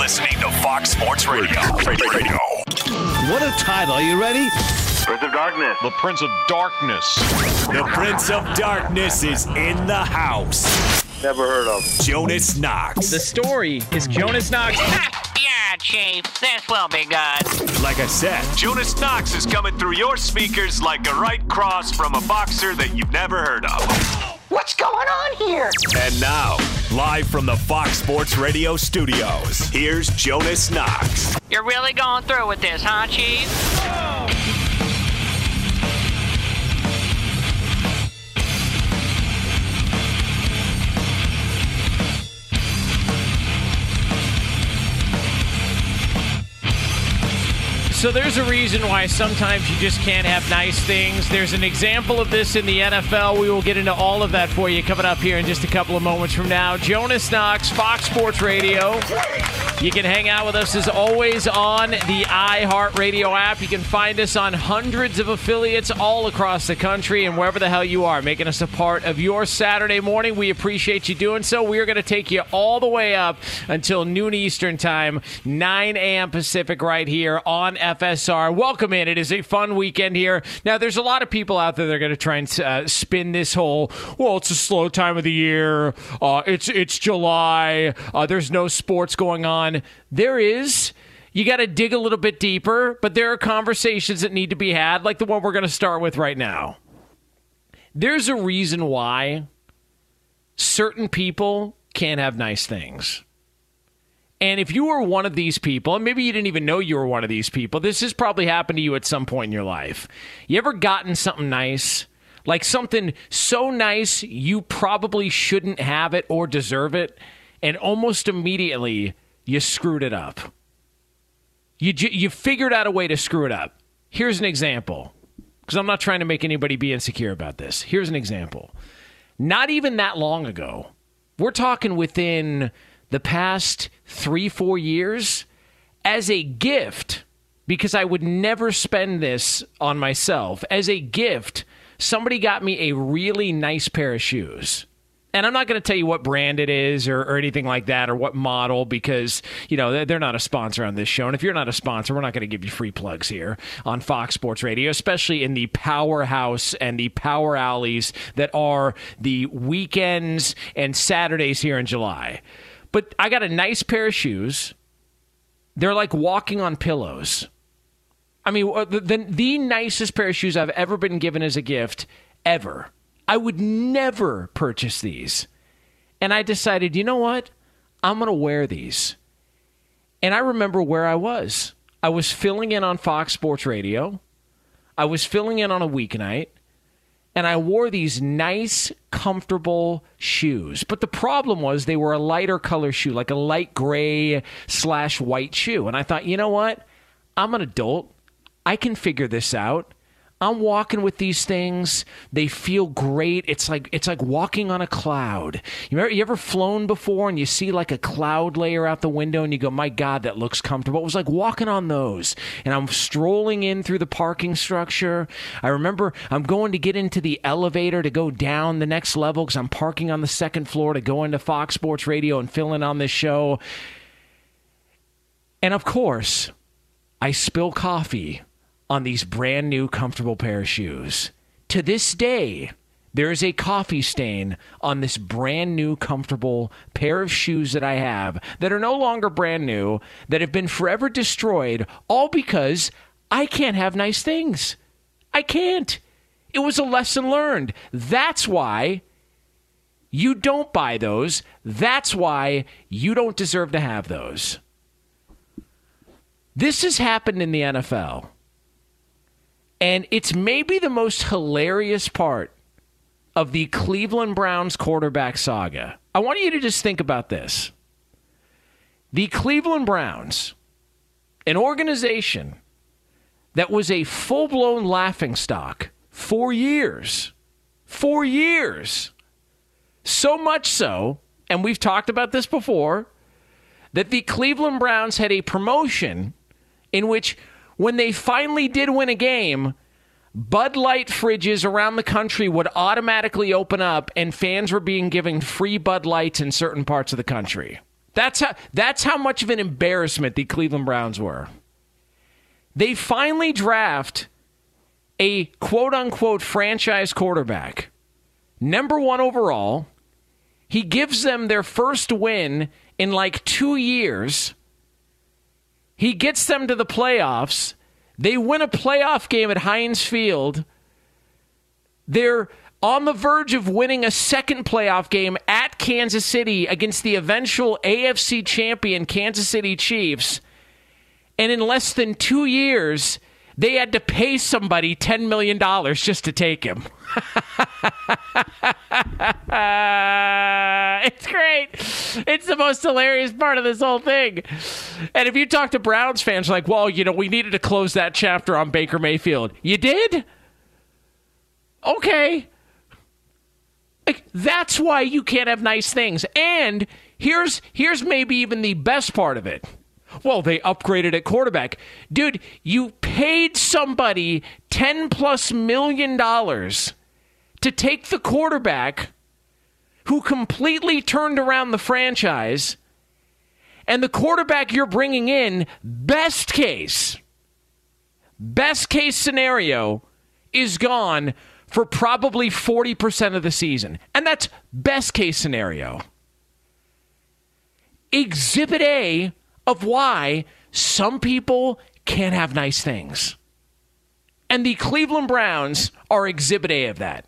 You're listening to Fox Sports Radio. Radio. What a title. Are you ready? Prince of Darkness. The Prince of Darkness. The Prince of Darkness is in the house. Never heard of. Jonas Knox. The story is Jonas Knox. Yeah, Chief, this will be good. Like I said, Jonas Knox is coming through your speakers like a right cross from a boxer that you've never heard of. What's going on here? and now, live from the Fox Sports Radio studios, here's Jonas Knox. You're really going through with this, huh, Chief? So there's a reason why sometimes you just can't have nice things. There's an example of this in the NFL. We will get into all of that for you coming up here in just a couple of moments from now. Jonas Knox, Fox Sports Radio. You can hang out with us as always on the iHeartRadio app. You can find us on hundreds of affiliates all across the country and wherever the hell you are, making us a part of your Saturday morning. We appreciate you doing so. We are going to take you all the way up until noon Eastern Time, 9 a.m. Pacific, right here on FSR. Welcome in. It is a fun weekend here. Now, there's a lot of people out there that are going to try and uh, spin this whole, well, it's a slow time of the year. Uh, it's, it's July. Uh, there's no sports going on. There is. You got to dig a little bit deeper, but there are conversations that need to be had, like the one we're going to start with right now. There's a reason why certain people can't have nice things. And if you were one of these people, and maybe you didn't even know you were one of these people, this has probably happened to you at some point in your life. You ever gotten something nice? Like something so nice you probably shouldn't have it or deserve it, and almost immediately you screwed it up. You, you figured out a way to screw it up. Here's an example, because I'm not trying to make anybody be insecure about this. Here's an example. Not even that long ago, we're talking within the past three, four years, as a gift, because I would never spend this on myself, as a gift, somebody got me a really nice pair of shoes. And I'm not going to tell you what brand it is or, or, anything like that or what model because, you know, they're not a sponsor on this show. And if you're not a sponsor, we're not going to give you free plugs here on Fox Sports Radio, especially in the powerhouse and the power alleys that are the weekends and Saturdays here in July. But I got a nice pair of shoes. They're like walking on pillows. I mean, uh, the, the, the nicest pair of shoes I've ever been given as a gift ever I would never purchase these. And I decided, you know what? I'm going to wear these. And I remember where I was. I was filling in on Fox Sports Radio. I was filling in on a weeknight. And I wore these nice, comfortable shoes. But the problem was they were a lighter color shoe, like a light gray slash white shoe. And I thought, you know what? I'm an adult. I can figure this out. I'm walking with these things. They feel great. It's like it's like walking on a cloud. You ever, you ever flown before and you see like a cloud layer out the window and you go, "My God, that looks comfortable." It was like walking on those. And I'm strolling in through the parking structure. I remember I'm going to get into the elevator to go down the next level because I'm parking on the second floor to go into Fox Sports Radio and fill in on this show. And of course, I spill coffee on these brand new comfortable pair of shoes. To this day, there is a coffee stain on this brand new comfortable pair of shoes that I have that are no longer brand new, that have been forever destroyed, all because I can't have nice things. I can't. It was a lesson learned. That's why you don't buy those. That's why you don't deserve to have those. This has happened in the NFL. And it's maybe the most hilarious part of the Cleveland Browns quarterback saga. I want you to just think about this. The Cleveland Browns, an organization that was a full blown laughing stock for years, for years. So much so, and we've talked about this before, that the Cleveland Browns had a promotion in which when they finally did win a game, Bud Light fridges around the country would automatically open up and fans were being given free Bud Lights in certain parts of the country. That's how that's how much of an embarrassment the Cleveland Browns were. They finally draft a quote unquote franchise quarterback. Number 1 overall. He gives them their first win in like 2 years he gets them to the playoffs. They win a playoff game at Heinz Field. They're on the verge of winning a second playoff game at Kansas City against the eventual AFC champion Kansas City Chiefs. And in less than two years, they had to pay somebody $10 million just to take him. it's great. It's the most hilarious part of this whole thing. And if you talk to Browns fans, like, well, you know, we needed to close that chapter on Baker Mayfield. You did? Okay. Like, that's why you can't have nice things. And here's here's maybe even the best part of it well, they upgraded at quarterback. Dude, you paid somebody 10 plus million dollars to take the quarterback who completely turned around the franchise. And the quarterback you're bringing in, best case, best case scenario, is gone for probably 40% of the season. And that's best case scenario. Exhibit A of why some people can't have nice things. And the Cleveland Browns are exhibit A of that.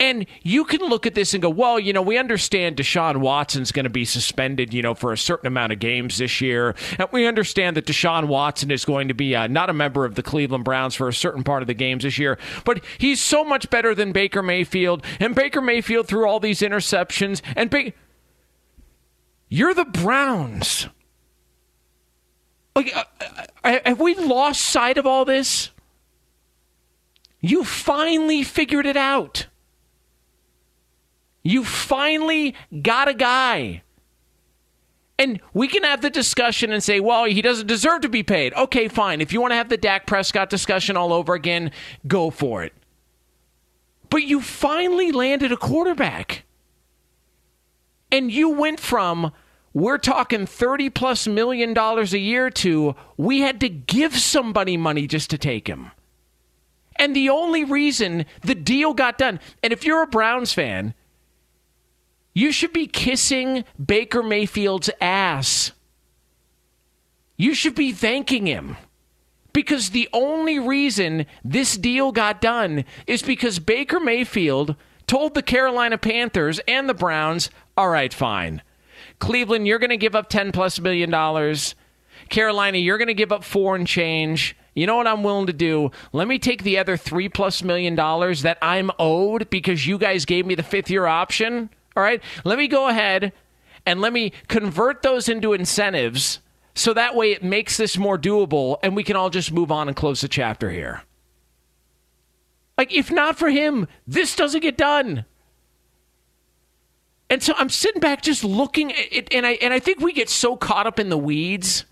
And you can look at this and go, well, you know, we understand Deshaun Watson's going to be suspended, you know, for a certain amount of games this year. And we understand that Deshaun Watson is going to be uh, not a member of the Cleveland Browns for a certain part of the games this year. But he's so much better than Baker Mayfield. And Baker Mayfield threw all these interceptions. And Baker. You're the Browns. Like, uh, uh, have we lost sight of all this? You finally figured it out. You finally got a guy And we can have the discussion and say, well, he doesn't deserve to be paid. Okay, fine. If you want to have the Dak Prescott discussion all over again, go for it. But you finally landed a quarterback. And you went from, we're talking 30 plus million dollars a year to, we had to give somebody money just to take him. And the only reason the deal got done, and if you're a Browns fan, you should be kissing Baker Mayfield's ass. You should be thanking him. Because the only reason this deal got done is because Baker Mayfield told the Carolina Panthers and the Browns, all right, fine. Cleveland, you're going to give up 10 plus million dollars. Carolina, you're going to give up four and change. You know what I'm willing to do? Let me take the other three plus million dollars that I'm owed because you guys gave me the fifth year option. All right. Let me go ahead and let me convert those into incentives so that way it makes this more doable and we can all just move on and close the chapter here. Like, if not for him, this doesn't get done. And so I'm sitting back just looking at it, and I, and I think we get so caught up in the weeds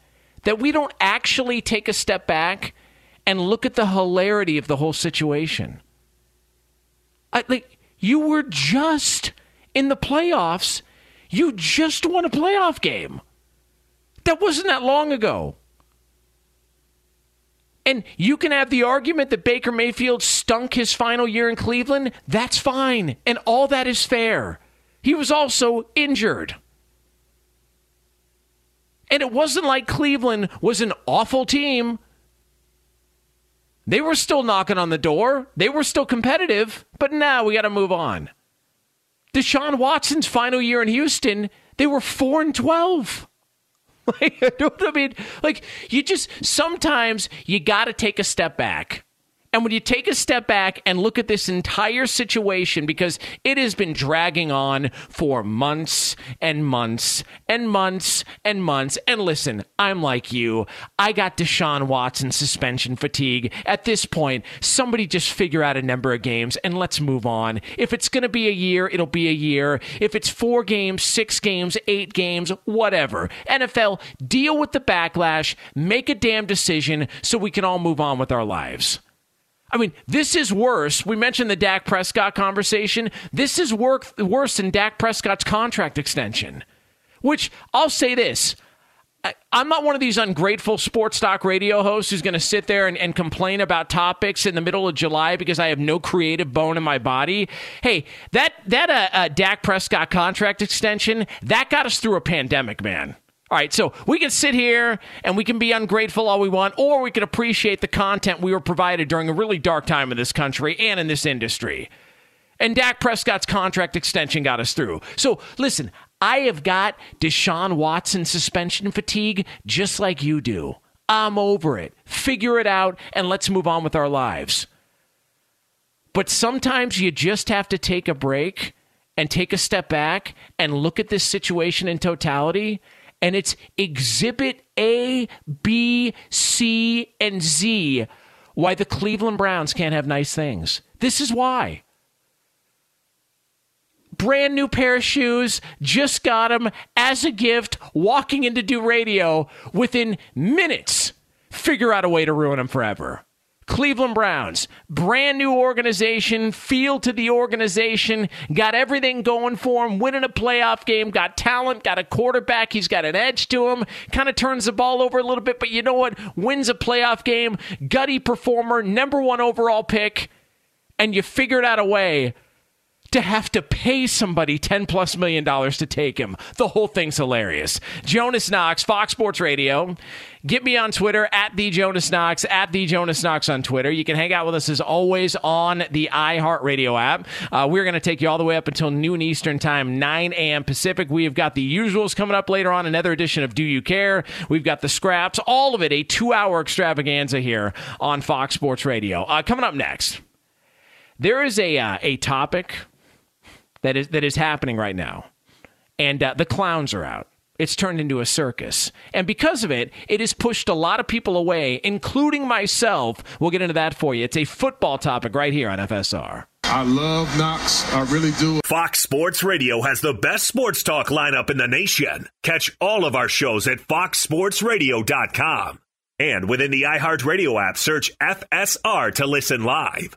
that we don't actually take a step back and look at the hilarity of the whole situation. I, like, you were just in the playoffs, you just won a playoff game. That wasn't that long ago. And you can have the argument that Baker Mayfield stunk his final year in Cleveland. That's fine. And all that is fair. He was also injured. And it wasn't like Cleveland was an awful team. They were still knocking on the door. They were still competitive. But now we got to move on. Deshaun Watson's final year in Houston, they were 4 and 12. Like, I mean? Like, you just sometimes you got to take a step back and when you take a step back and look at this entire situation, because it has been dragging on for months and months and months and months. And listen, I'm like you. I got Deshaun Watson suspension fatigue. At this point, somebody just figure out a number of games and let's move on. If it's going to be a year, it'll be a year. If it's four games, six games, eight games, whatever. NFL, deal with the backlash, make a damn decision so we can all move on with our lives. I mean, this is worse. We mentioned the Dak Prescott conversation. This is work, worse than Dak Prescott's contract extension, which I'll say this. I, I'm not one of these ungrateful sports talk radio hosts who's going to sit there and, and, complain about topics in the middle of July because I have no creative bone in my body. Hey, that that uh, uh, Dak Prescott contract extension that got us through a pandemic, man. All right, so we can sit here and we can be ungrateful all we want, or we can appreciate the content we were provided during a really dark time in this country and in this industry. And Dak Prescott's contract extension got us through. So listen, I have got Deshaun Watson suspension fatigue just like you do. I'm over it. Figure it out and let's move on with our lives. But sometimes you just have to take a break and take a step back and look at this situation in totality and it's exhibit A, B, C, and Z why the Cleveland Browns can't have nice things. This is why. Brand new pair of shoes, just got them as a gift, walking in to do radio within minutes. Figure out a way to ruin them forever. Cleveland Browns, brand new organization, feel to the organization, got everything going for him, winning a playoff game, got talent, got a quarterback, he's got an edge to him, kind of turns the ball over a little bit, but you know what? Wins a playoff game, gutty performer, number one overall pick, and you figured out a way to have to pay somebody 10 plus million dollars to take him. The whole thing's hilarious. Jonas Knox, Fox Sports Radio. Get me on Twitter at the Jonas Knox, at the Jonas Knox on Twitter. You can hang out with us as always on the iHeartRadio app. Uh, we're going to take you all the way up until noon Eastern Time, 9 a.m. Pacific. We have got the usuals coming up later on, another edition of Do You Care? We've got the scraps, all of it, a two hour extravaganza here on Fox Sports Radio. Uh, coming up next, there is a, uh, a topic that is that is happening right now, and uh, the clowns are out. It's turned into a circus. And because of it, it has pushed a lot of people away, including myself. We'll get into that for you. It's a football topic right here on FSR. I love Knox. I really do. Fox Sports Radio has the best sports talk lineup in the nation. Catch all of our shows at foxsportsradio.com. And within the iHeartRadio app, search FSR to listen live.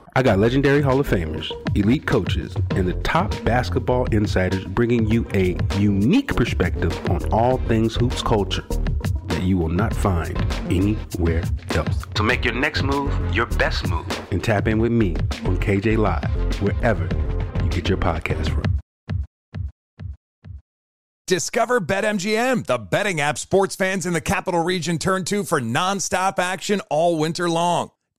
I got legendary Hall of Famers, elite coaches, and the top basketball insiders bringing you a unique perspective on all things hoops culture that you will not find anywhere else. So make your next move your best move and tap in with me on KJ Live, wherever you get your podcast from. Discover BetMGM, the betting app sports fans in the capital region turn to for nonstop action all winter long.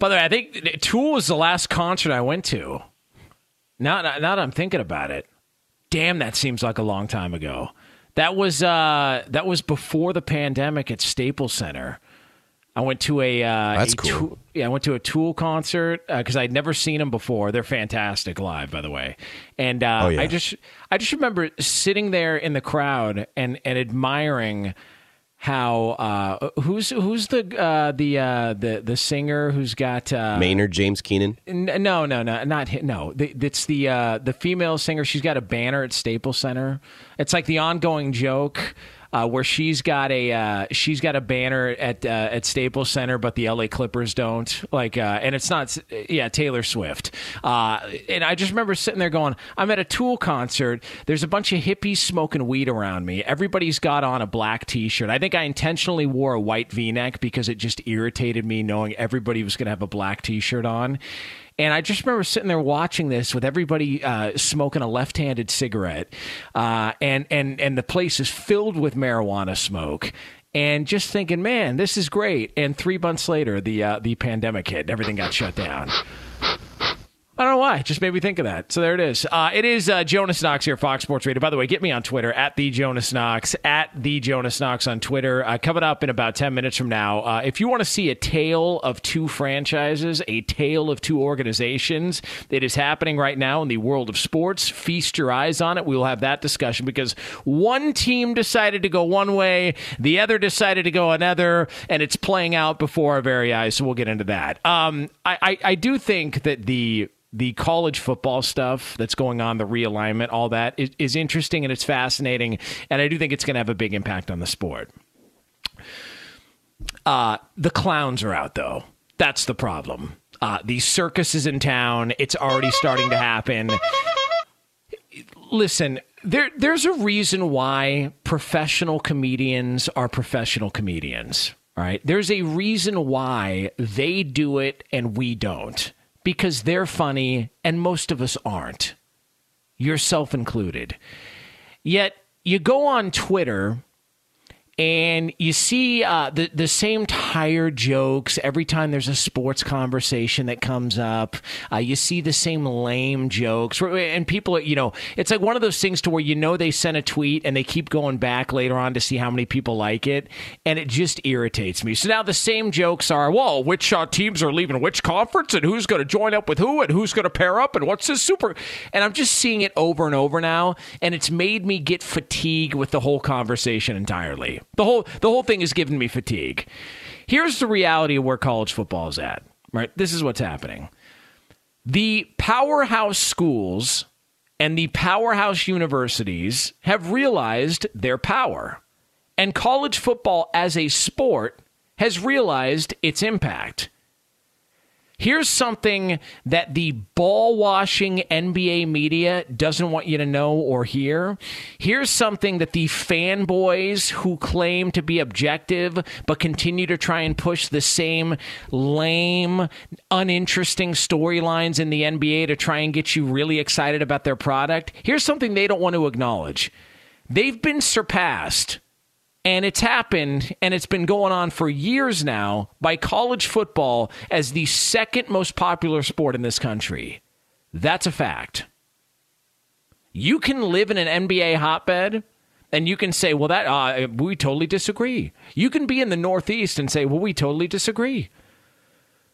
By the way, I think Tool was the last concert I went to. Now, now that I'm thinking about it, damn, that seems like a long time ago. That was uh, that was before the pandemic at Staples Center. I went to a uh, That's a cool. Tool, yeah, I went to a Tool concert because I'd never seen them before. They're fantastic live, by the way. And uh, Oh, yeah. I just I just remember sitting there in the crowd and and admiring how uh, who's who's the uh, the uh, the the singer who's got uh, Maynard James Keenan. N- No, no, no, not hi- no. The, it's the uh, the female singer. She's got a banner at Staples Center. It's like the ongoing joke uh, where she's got a uh, she's got a banner at uh, at Staples Center, but the LA Clippers don't. Like, uh, and it's not. Yeah, Taylor Swift. Uh, and I just remember sitting there going, "I'm at a Tool concert. There's a bunch of hippies smoking weed around me. Everybody's got on a black T-shirt. I think I intentionally wore a white V-neck because it just irritated me knowing everybody was going to have a black T-shirt on." And I just remember sitting there watching this with everybody uh, smoking a left-handed cigarette, uh, and and and the place is filled with marijuana smoke, and just thinking, man, this is great. And three months later, the uh, the pandemic hit, and everything got shut down. I don't know why. It just made me think of that. So there it is. Uh, it is uh, Jonas Knox here, Fox Sports Radio. By the way, get me on Twitter at the Jonas Knox at the Jonas Knox on Twitter. Uh, coming up in about ten minutes from now. Uh, if you want to see a tale of two franchises, a tale of two organizations, it is happening right now in the world of sports. Feast your eyes on it. We will have that discussion because one team decided to go one way, the other decided to go another, and it's playing out before our very eyes. So we'll get into that. Um, I, I, I do think that the the college football stuff that's going on, the realignment, all that is, is interesting and it's fascinating. And I do think it's going to have a big impact on the sport. Uh, the clowns are out, though. That's the problem. Uh, the circus is in town. It's already starting to happen. Listen, there, there's a reason why professional comedians are professional comedians. Right. There's a reason why they do it and we don't because they're funny and most of us aren't, yourself included. Yet you go on Twitter and you see uh, the the same tired jokes every time there's a sports conversation that comes up. Uh, you see the same lame jokes, and people, you know, it's like one of those things to where you know they sent a tweet and they keep going back later on to see how many people like it, and it just irritates me. So now the same jokes are, well, which uh, teams are leaving which conference, and who's going to join up with who, and who's going to pair up, and what's this super, and I'm just seeing it over and over now, and it's made me get fatigued with the whole conversation entirely. The whole the whole thing is giving me fatigue. Here's the reality of where college football is at. Right? This is what's happening. The powerhouse schools and the powerhouse universities have realized their power. And college football as a sport has realized its impact. Here's something that the ball washing NBA media doesn't want you to know or hear. Here's something that the fanboys who claim to be objective but continue to try and push the same lame, uninteresting storylines in the NBA to try and get you really excited about their product. Here's something they don't want to acknowledge. They've been surpassed and it's happened, and it's been going on for years now by college football as the second most popular sport in this country. That's a fact. You can live in an NBA hotbed and you can say, well, that uh, we totally disagree. You can be in the Northeast and say, well, we totally disagree.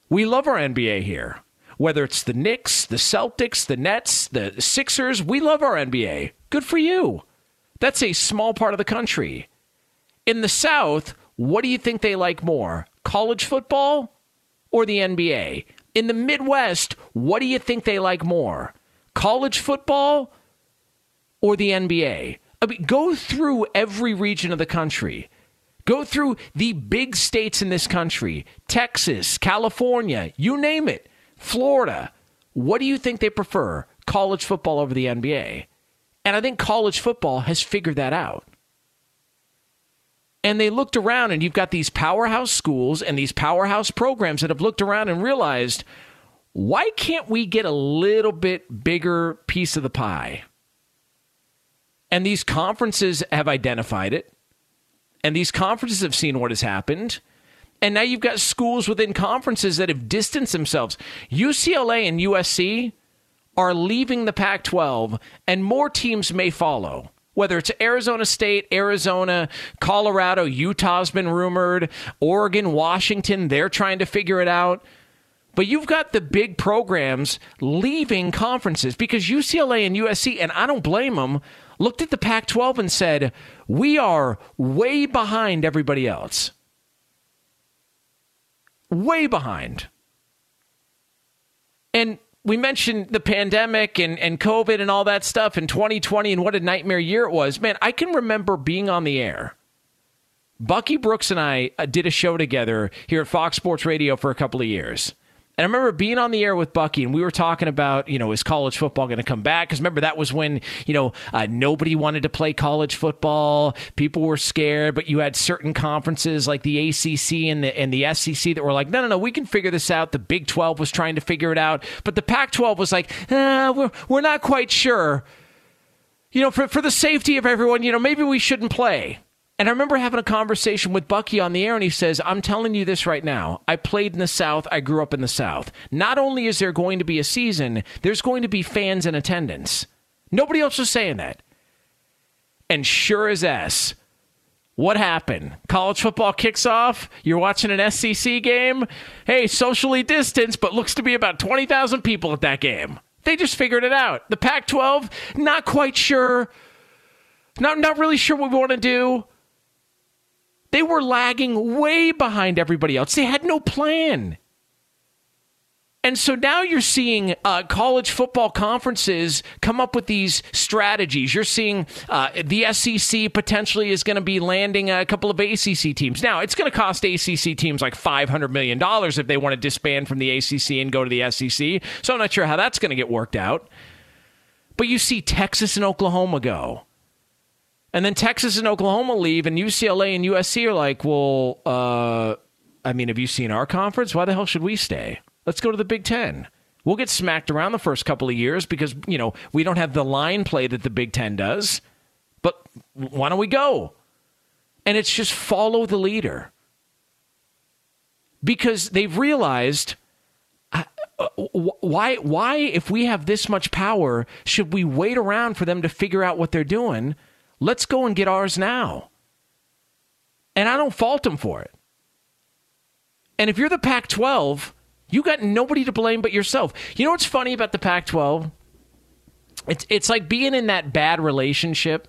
We love our NBA here. Whether it's the Knicks, the Celtics, the Nets, the Sixers, we love our NBA. Good for you. That's a small part of the country. In the South, what do you think they like more? College football or the NBA? In the Midwest, what do you think they like more? College football or the NBA? I mean, go through every region of the country. Go through the big states in this country Texas, California, you name it, Florida. What do you think they prefer? College football over the NBA. And I think college football has figured that out. And they looked around, and you've got these powerhouse schools and these powerhouse programs that have looked around and realized why can't we get a little bit bigger piece of the pie? And these conferences have identified it, and these conferences have seen what has happened. And now you've got schools within conferences that have distanced themselves. UCLA and USC are leaving the Pac 12, and more teams may follow whether it's Arizona State, Arizona, Colorado, Utah's been rumored, Oregon, Washington, they're trying to figure it out. But you've got the big programs leaving conferences because UCLA and USC, and I don't blame them, looked at the Pac 12 and said, We are way behind everybody else. Way behind. And we mentioned the pandemic and, and COVID and all that stuff in 2020 and what a nightmare year it was. Man, I can remember being on the air. Bucky Brooks and I uh, did a show together here at Fox Sports Radio for a couple of years. And I remember being on the air with Bucky, and we were talking about, you know, is college football going to come back? Because remember, that was when, you know, uh, nobody wanted to play college football. People were scared, but you had certain conferences like the ACC and the, and the SEC that were like, no, no, no, we can figure this out. The Big 12 was trying to figure it out. But the Pac 12 was like, uh, we're, we're not quite sure. You know, for, for the safety of everyone, you know, maybe we shouldn't play. And I remember having a conversation with Bucky on the air, and he says, I'm telling you this right now. I played in the South. I grew up in the South. Not only is there going to be a season, there's going to be fans in attendance. Nobody else was saying that. And sure as S, what happened? College football kicks off. You're watching an SEC game. Hey, socially distanced, but looks to be about 20,000 people at that game. They just figured it out. The Pac 12, not quite sure. Not, not really sure what we want to do. They were lagging way behind everybody else. They had no plan. And so now you're seeing uh, college football conferences come up with these strategies. You're seeing uh, the SEC potentially is going to be landing a couple of ACC teams. Now, it's going to cost ACC teams like $500 million if they want to disband from the ACC and go to the SEC. So I'm not sure how that's going to get worked out. But you see Texas and Oklahoma go. And then Texas and Oklahoma leave, and UCLA and USC are like, well, uh, I mean, have you seen our conference? Why the hell should we stay? Let's go to the Big Ten. We'll get smacked around the first couple of years because, you know, we don't have the line play that the Big Ten does. But why don't we go? And it's just follow the leader. Because they've realized uh, why, why, if we have this much power, should we wait around for them to figure out what they're doing? Let's go and get ours now. And I don't fault them for it. And if you're the Pac 12, you got nobody to blame but yourself. You know what's funny about the Pac 12? It's, it's like being in that bad relationship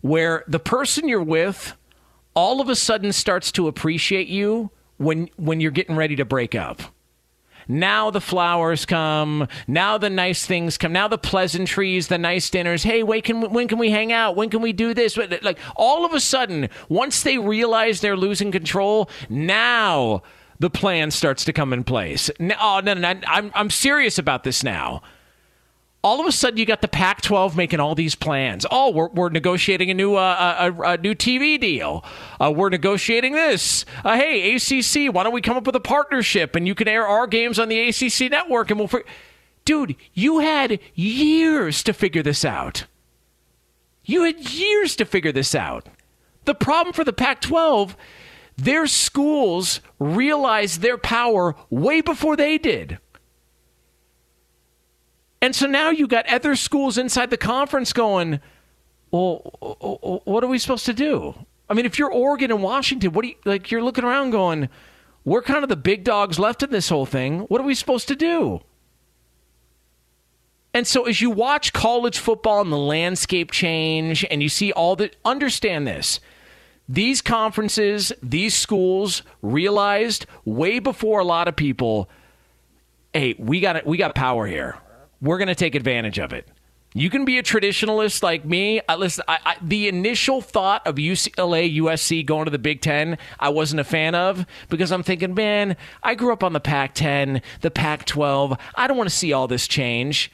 where the person you're with all of a sudden starts to appreciate you when, when you're getting ready to break up. Now the flowers come. Now the nice things come. Now the pleasantries, the nice dinners. Hey, when can when can we hang out? When can we do this? Like all of a sudden, once they realize they're losing control, now the plan starts to come in place. Oh, no, no, no, I'm, I'm serious about this now. All of a sudden, you got the Pac-12 making all these plans. Oh, we're, we're negotiating a new uh, a, a, new TV deal. Uh, we're negotiating this. Uh, hey, ACC, why don't we come up with a partnership and you can air our games on the ACC network and we'll. Fig- Dude, you had years to figure this out. You had years to figure this out. The problem for the Pac 12 their schools realized their power way before they did. And so now you got other schools inside the conference going, well, what are we supposed to do? I mean, if you're Oregon and Washington, what do you like? You're looking around going, we're kind of the big dogs left in this whole thing. What are we supposed to do? And so as you watch college football and the landscape change and you see all the understand this these conferences, these schools realized way before a lot of people, hey, we got we got power here. We're going to take advantage of it. You can be a traditionalist like me. I, listen, I, I, the initial thought of UCLA, USC going to the Big Ten, I wasn't a fan of because I'm thinking, man, I grew up on the Pac 10, the Pac 12. I don't want to see all this change.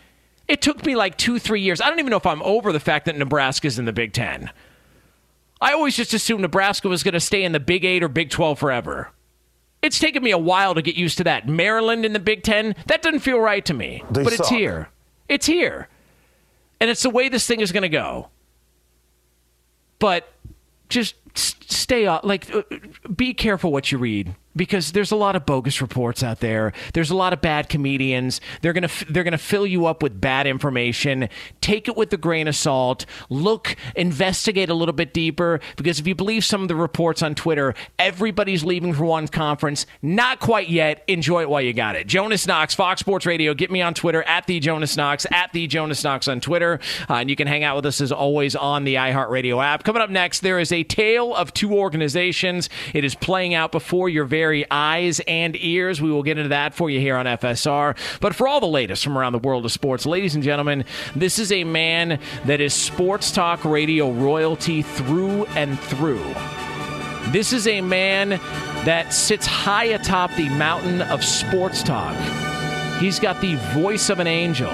It took me like two, three years. I don't even know if I'm over the fact that Nebraska's in the Big Ten. I always just assumed Nebraska was going to stay in the Big Eight or Big 12 forever. It's taken me a while to get used to that. Maryland in the Big Ten, that doesn't feel right to me. They but suck. it's here. It's here. And it's the way this thing is going to go. But just stay off. Like, uh, be careful what you read because there's a lot of bogus reports out there. There's a lot of bad comedians. They're gonna they're gonna fill you up with bad information. Take it with a grain of salt. Look, investigate a little bit deeper because if you believe some of the reports on Twitter, everybody's leaving for one conference. Not quite yet. Enjoy it while you got it. Jonas Knox, Fox Sports Radio. Get me on Twitter at the Jonas Knox at the Jonas Knox on Twitter, uh, and you can hang out with us as always on the iHeartRadio app. Coming up next, there is a tale of two organizations. It is playing out before your very eyes and ears. We will get into that for you here on FSR. But for all the latest from around the world of sports, ladies and gentlemen, this is a man that is sports talk radio royalty through and through. This is a man that sits high atop the mountain of sports talk. He's got the voice of an angel.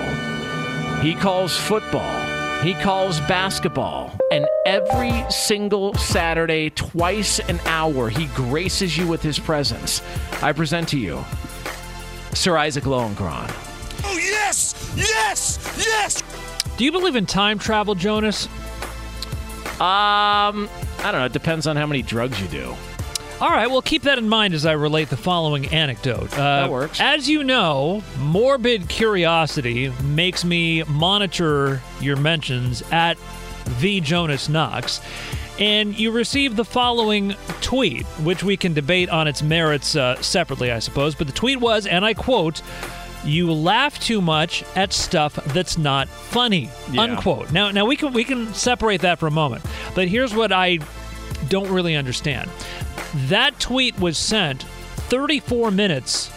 He calls football. He calls basketball. And every single Saturday, twice an hour, he graces you with his presence. I present to you Sir Isaac Lowenkron. Oh, yes! Yes! Yes! Do you believe in time travel, Jonas? Um, I don't know. It depends on how many drugs you do. All right, well, keep that in mind as I relate the following anecdote. Uh, That works. As you know, morbid curiosity makes me monitor your mentions at the Jonas Knox. And you received the following tweet, which we can debate on its merits uh, separately, I suppose. But the tweet was, and I quote, "You laugh too much at stuff that's not funny." Yeah. Unquote. Now, now we can we can separate that for a moment. But here's what I don't really understand. That tweet was sent 34 minutes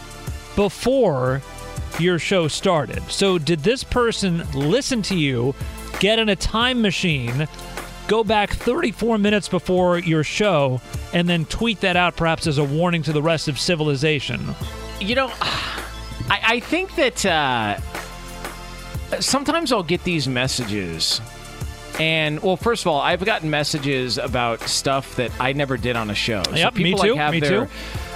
before your show started. So, did this person listen to you, get in a time machine, go back 34 minutes before your show, and then tweet that out perhaps as a warning to the rest of civilization? You know, I, I think that uh, sometimes I'll get these messages. And well, first of all, I've gotten messages about stuff that I never did on a show. So Yep, me people, too, Like, have me their, too.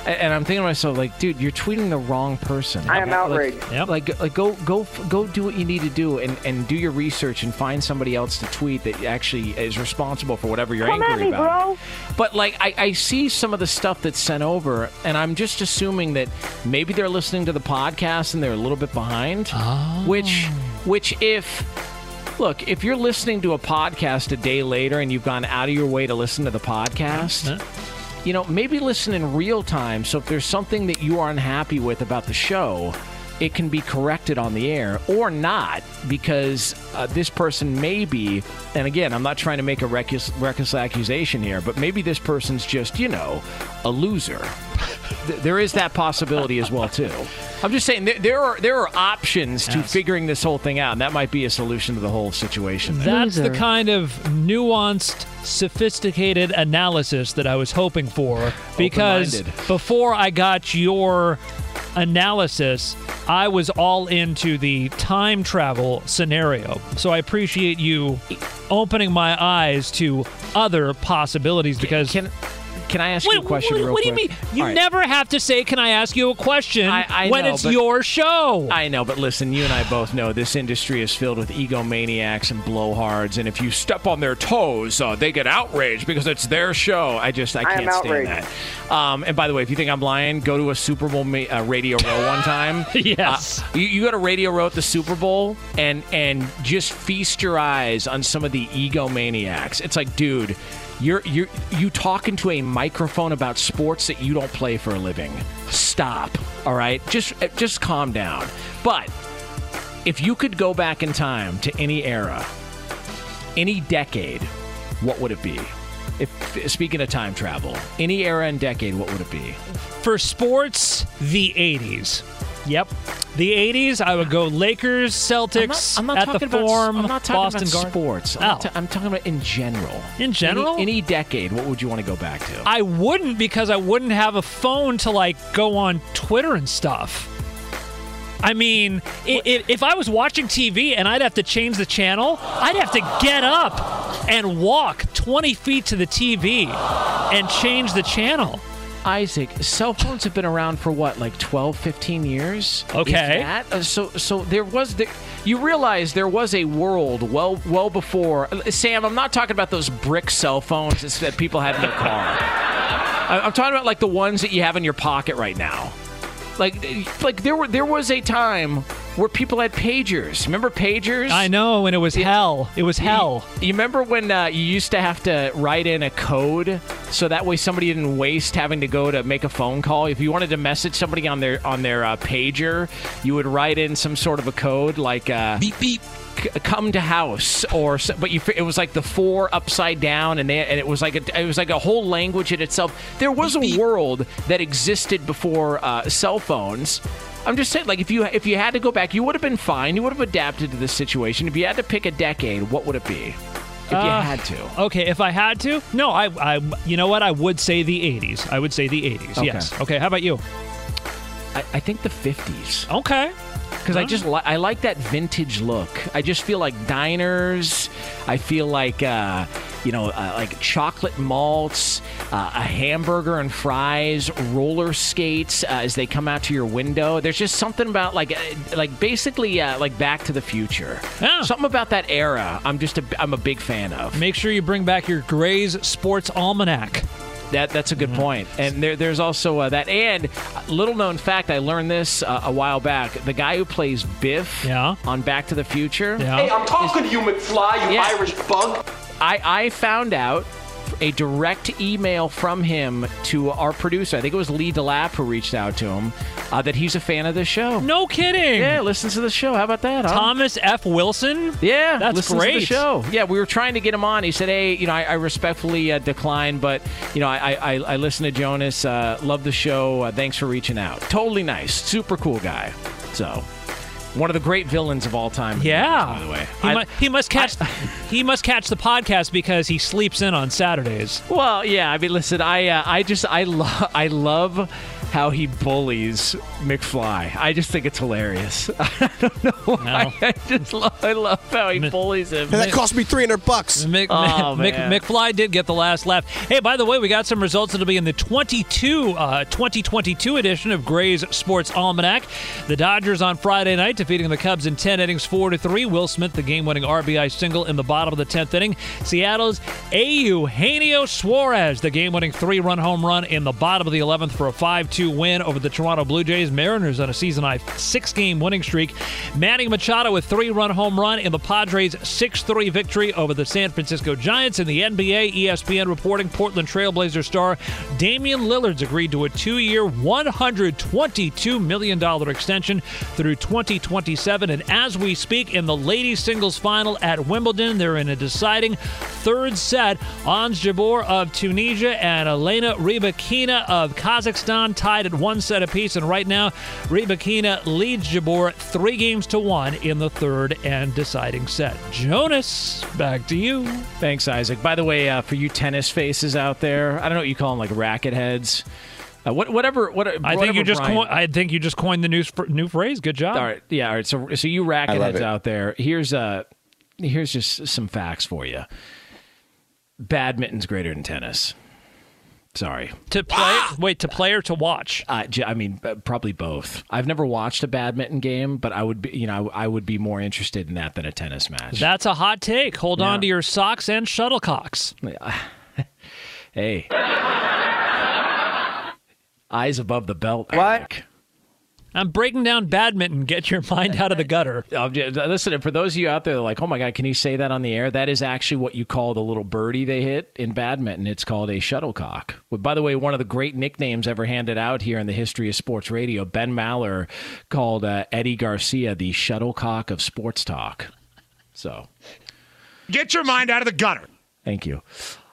And I'm thinking to myself, like, dude, you're tweeting the wrong person. I am Like, outraged. Like, like, go, go, go, do what you need to do, and, and do your research, and find somebody else to tweet that actually is responsible for whatever you're Come at angry me, about. bro. But like, I, I see some of the stuff that's sent over, and I'm just assuming that maybe they're listening to the podcast and they're a little bit behind. Oh. Which, which if look, if you're listening to a podcast a day later and you've gone out of your way to listen to the podcast. You know, maybe listen in real time. So if there's something that you are unhappy with about the show, it can be corrected on the air or not because uh, this person may be, and again, I'm not trying to make a reckless, reckless accusation here, but maybe this person's just, you know, a loser. There is that possibility as well too. I'm just saying there, there are there are options to figuring this whole thing out, and that might be a solution to the whole situation. there. That's the kind of nuanced, sophisticated analysis that I was hoping for. Because before I got your analysis, I was all into the time travel scenario. So I appreciate you opening my eyes to other possibilities because. Can, can I ask What, you a question what- real what do you mean? You All right. never have to say, "Can I ask you a question?" I, I when know, it's but- your show. I know, but listen, you and I both know this industry is filled with egomaniacs and blowhards, and if you step on their toes, uh, they get outraged because it's their show. I just, I I can't stand outraged. that. Um, and by the way, if you think I'm lying, go to a Super Bowl ma- uh, Radio Row one time. Yes. Uh, you, you go to Radio Row at the Super Bowl and and just feast your eyes on some of the egomaniacs. It's like, dude. You're you you talking to a microphone about sports that you don't play for a living. Stop. All right? Just eh, just calm down. But if you could go back in time to any era, any decade, what would it be? If speaking of time travel, any era and decade, what would it be? For sports, the 80s. Yep. The 80s, I would go Lakers, Celtics I'm not at talking the about, Forum, I'm not talking Boston about Garden. sports. I'm, Oh. not ta- I'm talking about in general. In general? any, any decade, what would you want to go back to? I wouldn't because I wouldn't have a phone to like go on Twitter and stuff. I mean, i- i- if I was watching TV and I'd have to change the channel, I'd have to get up and walk 20 feet to the TV and change the channel. Isaac, cell phones have been around for what, like 12, 15 years? Okay. that? Uh, so, so there was there. You realize there was a world well, well before. uh, Sam, I'm not talking about those brick cell phones that people had in their car. I'm talking about like the ones that you have in your pocket right now. Like, like there were there was a time where people had pagers. Remember pagers? I know, and it was hell. It was hell. You, you remember when uh, you used to have to write in a code so that way somebody didn't waste having to go to make a phone call? If you wanted to message somebody on their on their uh, pager, you would write in some sort of a code like uh, beep beep. Come to house, or s- but you, it was like the four upside down, and they, and it was like a, it was like a whole language in itself. There was a world that existed before uh, cell phones. I'm just saying, like if you if you had to go back, you would have been fine. You would have adapted to this situation. If you had to pick a decade, what would it be? If you Uh, had to. Okay, if I had to, no, I, I, you know what? I would say the 80s. I would say the 80s. Okay. Yes. Okay. How about you? I, I think the 50s. Okay. Because I just li- I like that vintage look. I just feel like diners. I feel like uh, you know, uh, like chocolate malts, uh, a hamburger and fries, roller skates uh, as they come out to your window. There's just something about like, uh, like basically uh, like Back to the Future. Yeah. Something about that era. I'm just a, I'm a big fan of. Make sure you bring back your Gray's Sports Almanac. That that's a good point. And there, there's also uh, that. And little known fact, I learned this uh, a while back. The guy who plays Biff Yeah. on Back to the Future. Yeah. Hey, I'm talking to you, McFly, you Yeah. Irish bug. I, I found out a direct email from him to our producer. I think it was Lee DeLapp who reached out to him uh, that he's a fan of the show. No kidding. Yeah, listens to the show. How about that? huh? Thomas F. Wilson. Yeah, That's listens to the great. show. Yeah, we were trying to get him on. He said, "Hey, you know, I, I respectfully uh, declined, but you know, I I, I listen to Jonas. Uh, love the show. Uh, thanks for reaching out. Totally nice, super cool guy. So, one of the great villains of all time. Yeah. by the way. He, I- mu- he must catch. he must catch the podcast because he sleeps in on Saturdays. Well, yeah. I mean, listen. I uh, I just I love I love how he bullies McFly. I just think it's hilarious. I don't know why. I just love I love how he bullies him. And that cost me 300 bucks. Mick, Oh, Mick, man. McFly did get the last laugh. Hey, by the way, we got some results that'll be in the 22, uh, 2022 edition of Gray's Sports Almanac. The Dodgers on Friday night defeating the Cubs in 10 innings, 4 to 3. Will Smith, the game-winning RBI single in the bottom of the 10th inning. Seattle's Eugenio Suarez, the game-winning three-run home run in the bottom of the 11th for a 5-2 win over the Toronto Blue Jays. Mariners on a season-high six-game winning streak. Manny Machado with three-run home run in the Padres' 6-3 victory over the San Francisco Giants. In the NBA, ESPN reporting Portland Trailblazer star Damian Lillard's agreed to a two-year, $122 million extension through 2027. And as we speak, in the ladies' singles final at Wimbledon, they're in a deciding third set. Ons Jabeur of Tunisia and Elena Rybakina of Kazakhstan tied at one set apiece. And right now, Rybakina leads Jabeur three games to one in the third and deciding set. Jonas, back to you. Thanks, Isaac. By the way, uh, for you tennis faces out there, I don't know what you call them, like racket heads. Uh, what, whatever. What, I think whatever you just Brian- coin, I think you just coined the new sp- new phrase. Good job. All right, yeah, all right. So, so you racket heads it. out there. Here's uh here's just some facts for you. Badminton's greater than tennis. Sorry. To play, wait, to play or to watch? Uh, j- I mean, uh, probably both. I've never watched a badminton game, but I would be, you know, I, I would be more interested in that than a tennis match. That's a hot take. Hold Yeah. on to your socks and shuttlecocks. hey, eyes above the belt. What? Isaac. I'm breaking down badminton. Get your mind out of the gutter. Listen, for those of you out there that are like, oh my God, can you say that on the air? That is actually what you call the little birdie they hit in badminton. It's called a shuttlecock. Well, by the way, one of the great nicknames ever handed out here in the history of sports radio, Ben Maller called uh, Eddie Garcia the shuttlecock of sports talk. So, Get your mind out of the gutter. thank you.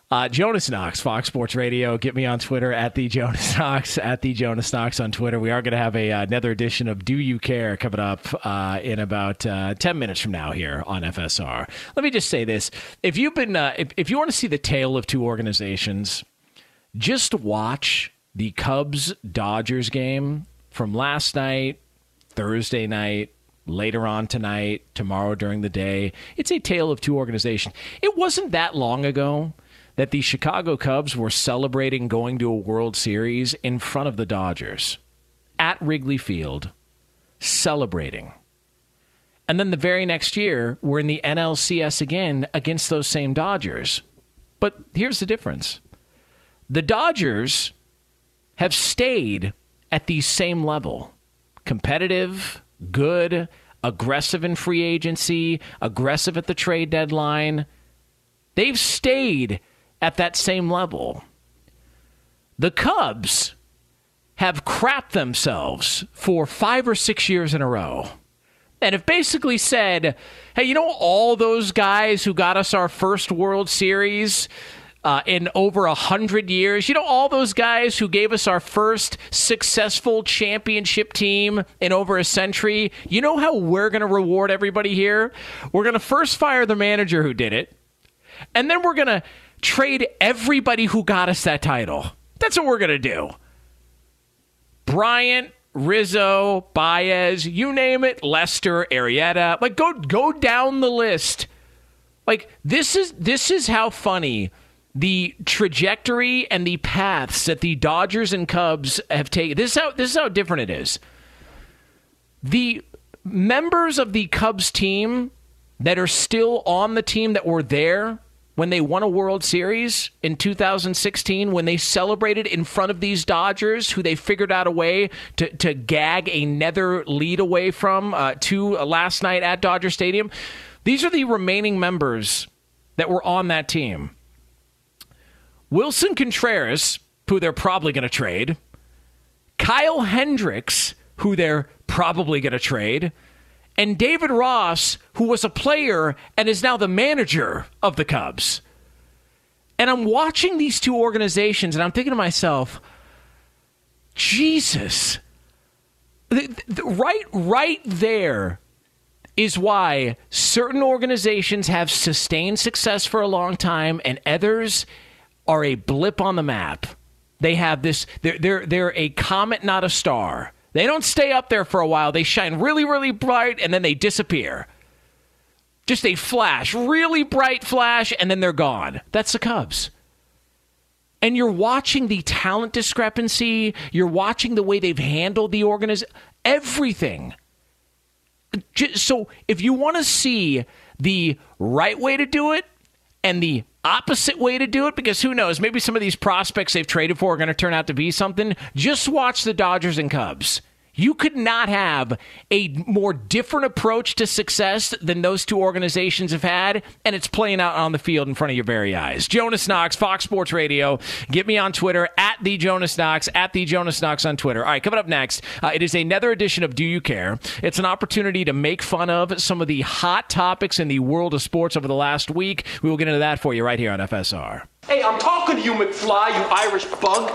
Uh, Jonas Knox, Fox Sports Radio. Get me on Twitter at the Jonas Knox, at the Jonas Knox on Twitter. We are going to have a, uh, another edition of Do You Care coming up uh, in about uh, 10 minutes from now here on FSR. Let me just say this. If you've been, uh, if, if you want to see the tale of two organizations, just watch the Cubs Dodgers game from last night, Thursday night, later on tonight, tomorrow during the day. It's a tale of two organizations. It wasn't that long ago that the Chicago Cubs were celebrating going to a World Series in front of the Dodgers at Wrigley Field, celebrating. And then the very next year, we're in the NLCS again against those same Dodgers. But here's the difference the Dodgers have stayed at the same level competitive, good, aggressive in free agency, aggressive at the trade deadline. They've stayed at that same level. The Cubs have crapped themselves for five or six years in a row and have basically said, hey, you know, all those guys who got us our first World Series uh, in over a hundred years, you know, all those guys who gave us our first successful championship team in over a century, you know how we're going to reward everybody here? We're going to first fire the manager who did it, and then we're going to trade everybody who got us that title. That's what we're going to do. Bryant, Rizzo, Baez, you name it, Lester, Arrieta. Like go go down the list. Like this is this is how funny the trajectory and the paths that the Dodgers and Cubs have taken. This is how this is how different it is. The members of the Cubs team that are still on the team that were there when they won a World Series in 2016, when they celebrated in front of these Dodgers, who they figured out a way to, to gag another lead away from uh, to uh, last night at Dodger Stadium. These are the remaining members that were on that team. Willson Contreras, who they're probably going to trade. Kyle Hendricks, who they're probably going to trade. And David Ross, who was a player and is now the manager of the Cubs. And I'm watching these two organizations and I'm thinking to myself, Jesus. Right, right there is why certain organizations have sustained success for a long time and others are a blip on the map. They have this they're they're they're a comet not a star. They don't stay up there for a while. They shine really really bright and then they disappear. Just a flash, really bright flash and then they're gone. That's the Cubs. And you're watching the talent discrepancy, you're watching the way they've handled the organization, everything so if you want to see the right way to do it and the opposite way to do it? Because who knows? Maybe some of these prospects they've traded for are going to turn out to be something. Just watch the Dodgers and Cubs you could not have a more different approach to success than those two organizations have had, and it's playing out on the field in front of your very eyes. Jonas Knox, Fox Sports Radio. Get me on Twitter at the Jonas Knox, at the Jonas Knox on Twitter. All right, coming up next, uh, it is another edition of Do You Care? It's an opportunity to make fun of some of the hot topics in the world of sports over the last week. We will get into that for you right here on FSR. Hey, I'm talking to you, McFly, you Irish bug.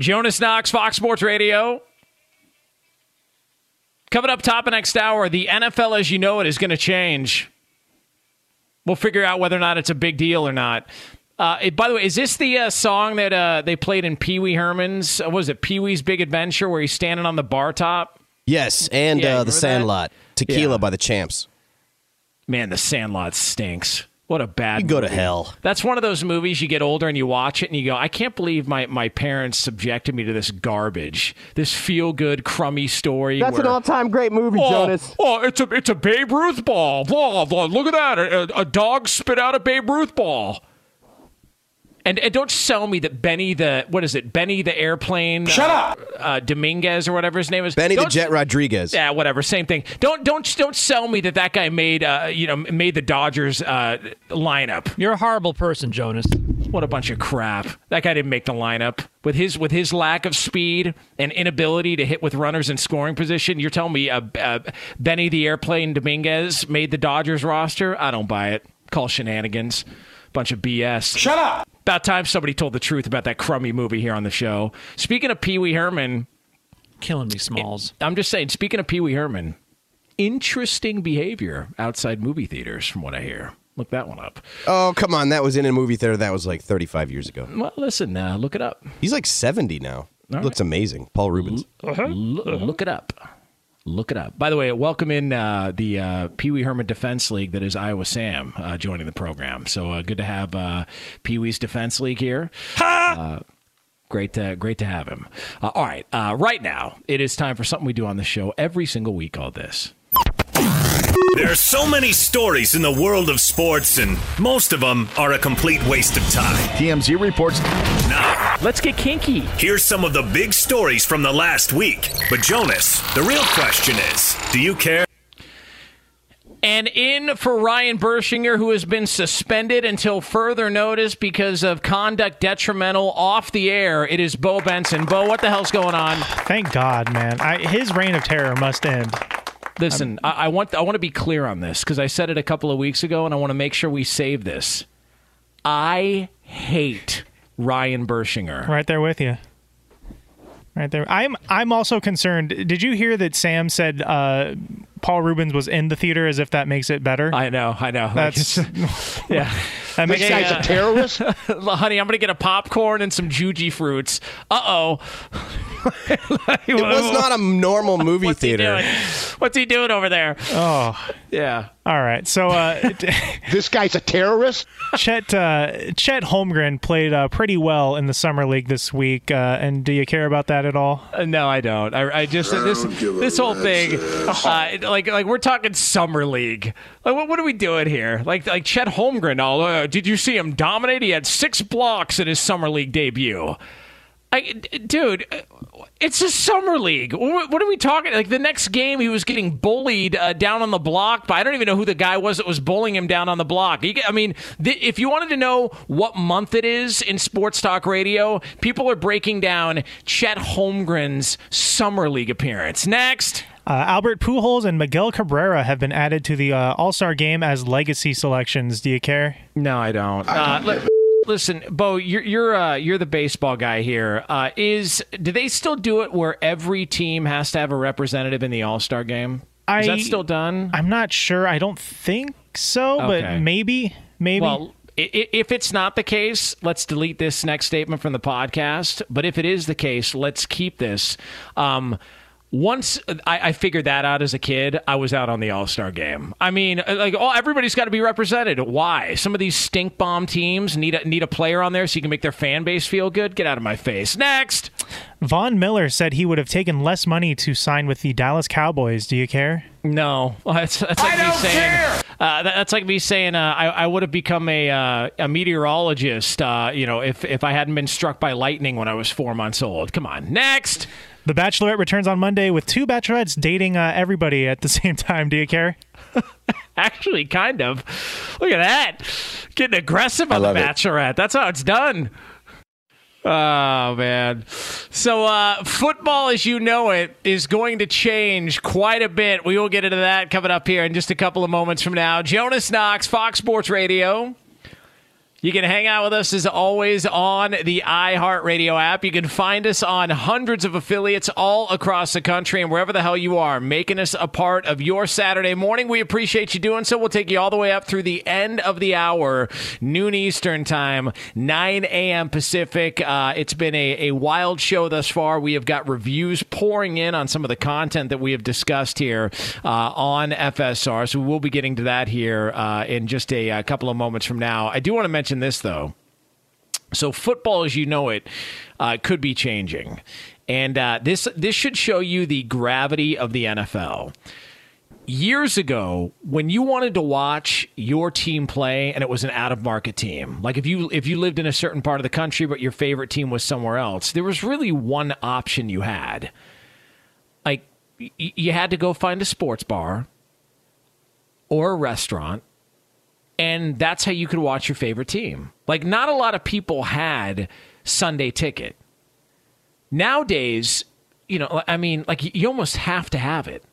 Jonas Knox, Fox Sports Radio. Coming up top of next hour, the NFL as you know it is going to change. We'll figure out whether or not it's a big deal or not. Uh, it, by the way, is this the uh, song that uh, they played in Pee Wee Herman's? Uh, was it Pee Wee's Big Adventure, where he's standing on the bar top? Yes, and Yeah, uh, the Sandlot, that? Tequila Yeah. by the Champs. Man, the Sandlot stinks. What a bad You go to hell. That's one of those movies you get older and you watch it and you go, I can't believe my, my parents subjected me to this garbage, this feel good, crummy story. That's an all-time great movie, Oh, Jonas. Oh, it's a it's a Babe Ruth ball. Blah, blah. Look at that. A, a dog spit out a Babe Ruth ball. And, and don't sell me that Benny the what is it? Benny the airplane. Shut uh, up! Uh, Dominguez or whatever his name is. Benny the Don't- Jet Rodriguez. Yeah, whatever. Same thing. Don't don't don't sell me that that guy made uh, you know made the Dodgers uh, lineup. You're a horrible person, Jonas. What a bunch of crap. That guy didn't make the lineup with his with his lack of speed and inability to hit with runners in scoring position. You're telling me uh, uh, Benny the airplane Dominguez made the Dodgers roster? I don't buy it. Call shenanigans. Bunch of BS. Shut up. About time somebody told the truth about that crummy movie here on the show. Speaking of Pee Wee Herman, killing me, Smalls. I'm just saying. Speaking of Pee Wee Herman, interesting behavior outside movie theaters, from what I hear. Look that one up. Oh, come on. That was in a movie theater that was like 35 years ago. Well, listen, uh, look it up. He's like 70 now. All Looks amazing. Paul Reubens. L- Look it up. Look it up. By the way, welcome in uh, the uh, Pee Wee Herman Defense League that is Iowa Sam uh, joining the program. So uh, good to have uh, Pee Wee's Defense League here. Uh, great, to, great to have him. Uh, all right, uh, right now it is time for something we do on the show every single week all this. There are so many stories in the world of sports, and most of them are a complete waste of time. TMZ reports. Now, let's get kinky. Here's some of the big stories from the last week. But, Jonas, the real question is do you care? And in for Ryan Bershinger, who has been suspended until further notice because of conduct detrimental off the air, it is Bo Benson. Bo, what the hell's going on? Thank God, man. I, his reign of terror must end. Listen, I, I want I want to be clear on this because I said it a couple of weeks ago, and I want to make sure we save this. I hate Ryan Bershinger. Right there with you. Right there. I'm I'm also concerned. Did you hear that Sam said uh, Paul Reubens was in the theater as if that makes it better? I know, I know. That's yeah. That makes Hey, sense. uh, honey, I'm gonna get a popcorn and some Jujyfruits. Uh oh. It was not a normal movie What's he theater. doing? What's he doing over there? Oh. Yeah. All right. So uh, this guy's a terrorist. Chet uh, Chet Holmgren played uh, pretty well in the summer league this week. Uh, and do you care about that at all? Uh, no, I don't. I, I just this this whole thing, uh, like like we're talking summer league. Like what, what are we doing here? Like like Chet Holmgren. All uh, did you see him dominate? He had six blocks in his summer league debut. I, d- dude, uh, it's a summer league. What, what are we talking? Like the next game, he was getting bullied uh, down on the block. But I don't even know who the guy was that was bullying him down on the block. You I mean, th- if you wanted to know what month it is in sports talk radio, people are breaking down Chet Holmgren's summer league appearance. Next. Uh, Albert Pujols and Miguel Cabrera have been added to the uh, All Star game as legacy selections. Do you care? No, I don't. Uh, li- listen, Bo, you're you're uh, you're the baseball guy here. Uh, is do they still do it where every team has to have a representative in the All Star game? Is that still done? I'm not sure. I don't think so, Okay. but maybe, maybe. Well, i- i- if it's not the case, let's delete this next statement from the podcast. But if it is the case, let's keep this. Um, once I, I figured that out as a kid, I was out on the All Star game. I mean, uh, like, oh, everybody's got to be represented. Why? Some of these stink bomb teams need a, need a player on there so you can make their fan base feel good. Get out of my face. Next. Von Miller said he would have taken less money to sign with the Dallas Cowboys. Do you care? No, Well, that's, that's like me saying. Uh, that- that's like me saying uh, I, I would have become a uh, a meteorologist. Uh, you know, if if I hadn't been struck by lightning when I was four months old. Come on, next. The Bachelorette returns on Monday with two bachelorettes dating uh, everybody at the same time. Do you care? Actually, kind of. Look at that, getting aggressive on the love it. Bachelorette. That's how it's done. Oh man. So uh, football as you know it is going to change quite a bit. We will get into that coming up here in just a couple of moments from now. Jonas Knox, Fox Sports Radio. You can hang out with us as always on the iHeartRadio app. You can find us on hundreds of affiliates all across the country and wherever the hell you are, making us a part of your Saturday morning. We appreciate you doing so. We'll take you all the way up through the end of the hour, noon Eastern time, 9 a.m. Pacific. Uh, it's been a, a wild show thus far. We have got reviews pouring in on some of the content that we have discussed here uh, on FSR. So we'll be getting to that here uh, in just a, a couple of moments from now. I do want to mention this though. So football, as you know it, uh, could be changing, and uh, this this should show you the gravity of the NFL. Years ago, when you wanted to watch your team play and it was an out of market team, like if you if you lived in a certain part of the country but your favorite team was somewhere else, there was really one option you had. Like you had to go find a sports bar or a restaurant and that's how you could watch your favorite team. Like, not a lot of people had Sunday ticket. Nowadays, you know, I mean, like, you almost have to have it.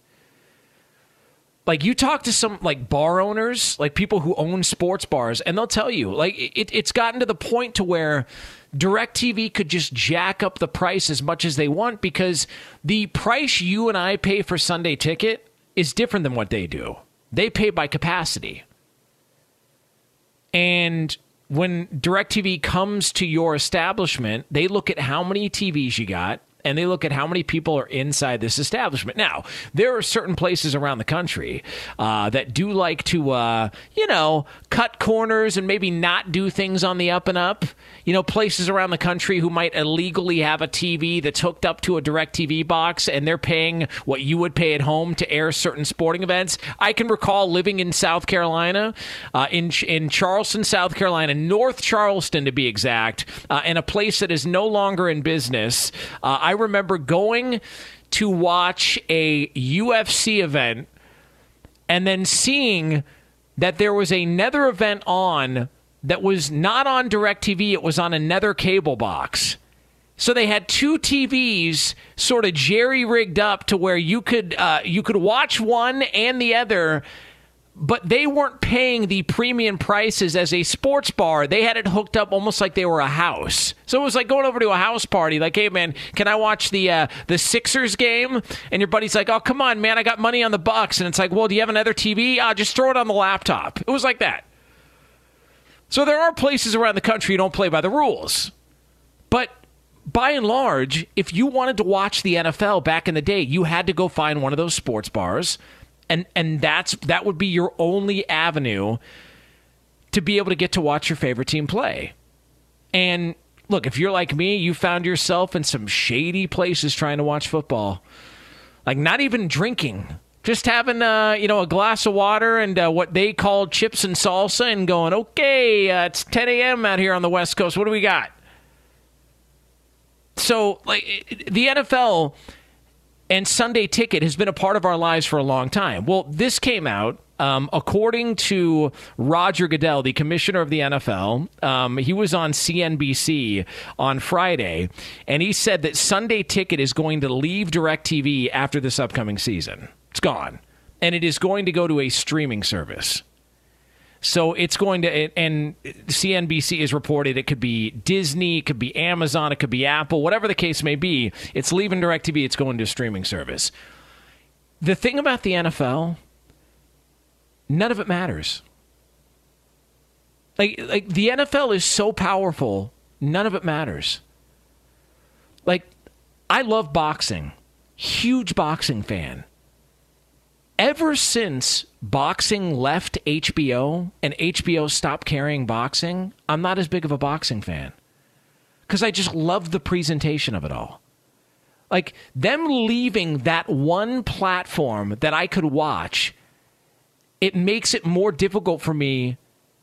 Like, you talk to some, like, bar owners, like people who own sports bars, and they'll tell you, like, it, it's gotten to the point to where DirecTV could just jack up the price as much as they want because the price you and I pay for Sunday ticket is different than what they do. They pay by capacity. And when DirecTV comes to your establishment, they look at how many TVs you got and they look at how many people are inside this establishment. Now, there are certain places around the country uh, that do like to, uh, you know, cut corners and maybe not do things on the up and up. You know, places around the country who might illegally have a TV that's hooked up to a DirecTV box and they're paying what you would pay at home to air certain sporting events. I can recall living in South Carolina, uh, in, in Charleston, South Carolina, North Charleston to be exact, uh, in a place that is no longer in business. Uh, I remember going to watch a UFC event and then seeing that there was another event on that was not on DirecTV, it was on another cable box. So they had two TVs sort of jerry rigged up to where you could uh, you could watch one and the other but they weren't paying the premium prices as a sports bar. They had it hooked up almost like they were a house. So it was like going over to a house party. Like, hey man, can I watch the uh, the Sixers game? And your buddy's like, oh come on man, I got money on the Bucks. And it's like, well, do you have another TV? Uh, just throw it on the laptop. It was like that. So there are places around the country you don't play by the rules, but by and large, if you wanted to watch the NFL back in the day, you had to go find one of those sports bars and and that's that would be your only avenue to be able to get to watch your favorite team play. And look, if you're like me, you found yourself in some shady places trying to watch football, like not even drinking, just having uh, you know a glass of water and uh, what they call chips and salsa, and going, okay, uh, it's 10 a.m. out here on the West Coast. What do we got? So, like the NFL and Sunday Ticket has been a part of our lives for a long time. Well, this came out. Um, according to Roger Goodell, the commissioner of the NFL, um, he was on CNBC on Friday, and he said that Sunday Ticket is going to leave DirecTV after this upcoming season. It's gone. And it is going to go to a streaming service. So it's going to, and CNBC has reported it could be Disney, it could be Amazon, it could be Apple, whatever the case may be. It's leaving DirecTV, it's going to a streaming service. The thing about the NFL, none of it matters. Like, like the NFL is so powerful, none of it matters. Like, I love boxing, huge boxing fan ever since boxing left HBO and HBO stopped carrying boxing, I'm not as big of a boxing fan. Because I just love the presentation of it all. Like them leaving that one platform that I could watch, it makes it more difficult for me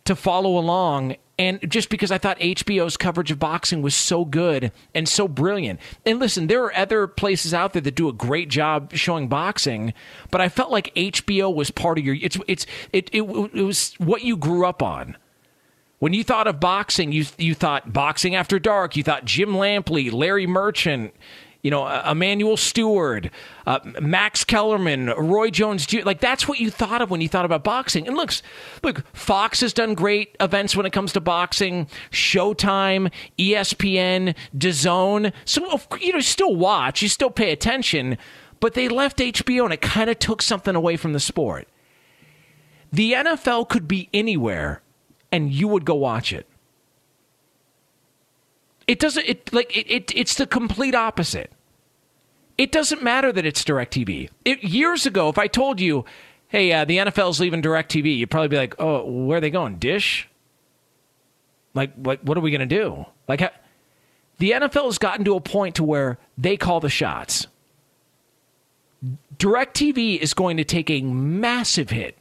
to follow along and just because I thought HBO's coverage of boxing was so good and so brilliant. And listen, there are other places out there that do a great job showing boxing, but I felt like HBO was part of your it's it's it it, it was what you grew up on. When you thought of boxing, you you thought boxing after dark, you thought Jim Lampley, Larry Merchant, you know, Emanuel Steward, uh, Max Kellerman, Roy Jones. Like that's what you thought of when you thought about boxing. And looks, look, Fox has done great events when it comes to boxing. Showtime, ESPN, DAZN. So you know, still watch, you still pay attention. But they left HBO, and it kind of took something away from the sport. The NFL could be anywhere, and you would go watch it. It doesn't. It like it, it. It's the complete opposite. It doesn't matter that it's Directv. It, years ago, if I told you, "Hey, uh, the NFL's leaving Directv," you'd probably be like, "Oh, where are they going? Dish? Like, like, what are we gonna do? Like, the NFL has gotten to a point to where they call the shots. DirecTV is going to take a massive hit